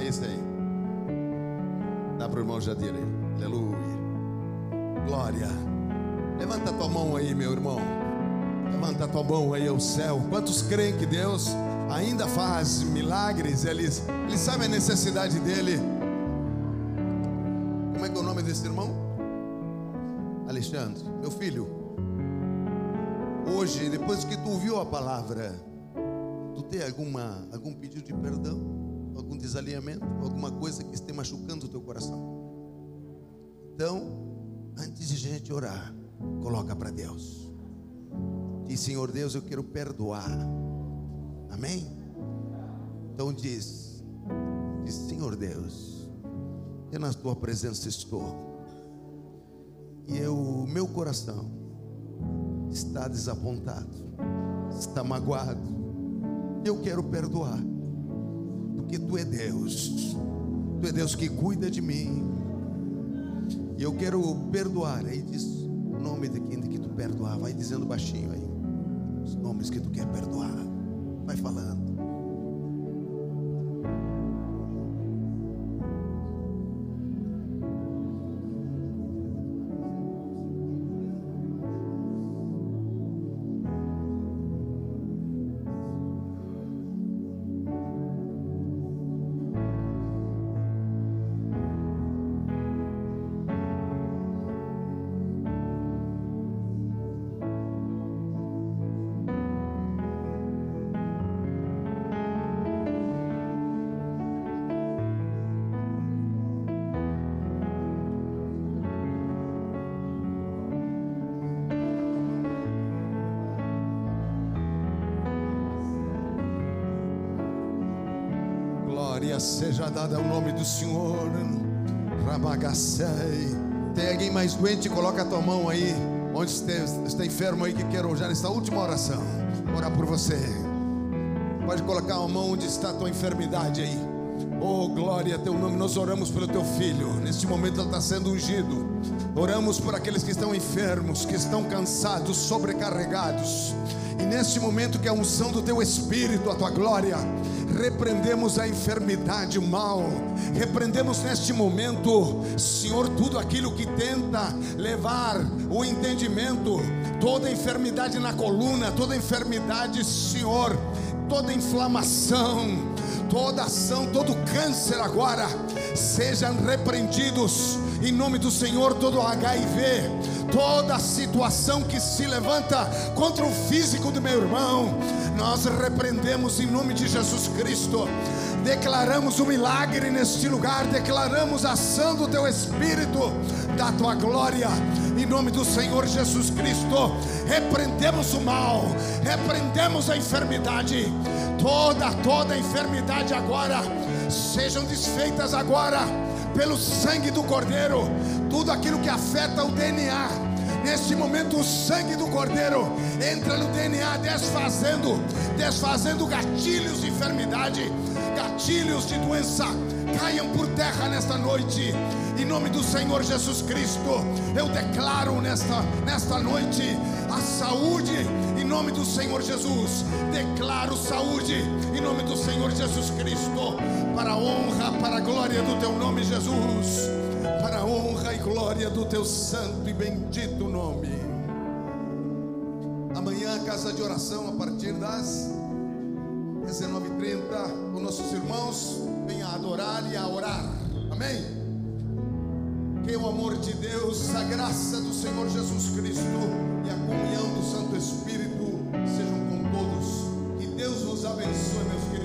[SPEAKER 1] É isso aí. Dá para o irmão Jadir aí. Aleluia. Glória. Levanta tua mão aí, meu irmão. Levanta tua mão aí ao céu. Quantos creem que Deus ainda faz milagres? Ele, ele sabe a necessidade dele. Como é que é o nome desse irmão? Alexandre, meu filho, hoje, depois que tu ouviu a palavra, tu tem alguma, algum pedido de perdão, algum desalinhamento, alguma coisa que esteja machucando o teu coração? Então, antes de gente orar, coloca para Deus. Diz, Senhor Deus, eu quero perdoar. Amém? Então diz, diz, Senhor Deus, eu na tua presença estou. E eu, meu coração está desapontado, está magoado. Eu quero perdoar, porque tu é Deus, tu é Deus que cuida de mim. E eu quero perdoar. Aí diz o nome de quem que tu perdoar, vai dizendo baixinho aí, os nomes que tu quer perdoar, vai falando. Enfermo aí que quer já nessa última oração. Orar por você. Pode colocar a mão onde está a tua enfermidade aí. Oh, glória teu nome. Nós oramos pelo teu filho. Neste momento ele está sendo ungido. Oramos por aqueles que estão enfermos, que estão cansados, sobrecarregados. E neste momento que a unção do teu espírito, a tua glória, repreendemos a enfermidade, o mal. Repreendemos neste momento, Senhor, tudo aquilo que tenta levar o entendimento, toda enfermidade na coluna, toda enfermidade, Senhor, toda inflamação, toda ação, todo câncer agora, sejam repreendidos. Em nome do Senhor, todo HIV, toda situação que se levanta contra o físico do meu irmão, nós repreendemos em nome de Jesus Cristo. Declaramos o milagre neste lugar, declaramos a ação do teu Espírito, da tua glória, em nome do Senhor Jesus Cristo. Repreendemos o mal, repreendemos a enfermidade, toda, toda enfermidade agora, sejam desfeitas agora pelo sangue do Cordeiro, tudo aquilo que afeta o DNA. Neste momento, o sangue do Cordeiro entra no DNA, desfazendo, desfazendo gatilhos de enfermidade, gatilhos de doença, caiam por terra nesta noite. Em nome do Senhor Jesus Cristo, eu declaro nesta, nesta noite a saúde, em nome do Senhor Jesus. Declaro saúde, em nome do Senhor Jesus Cristo, para a honra, para a glória do teu nome, Jesus. Para a honra glória do teu santo e bendito nome. Amanhã, casa de oração, a partir das 19h30, os nossos irmãos venham a adorar e a orar. Amém? Que o amor de Deus, a graça do Senhor Jesus Cristo e a comunhão do Santo Espírito sejam com todos. Que Deus vos abençoe, meus queridos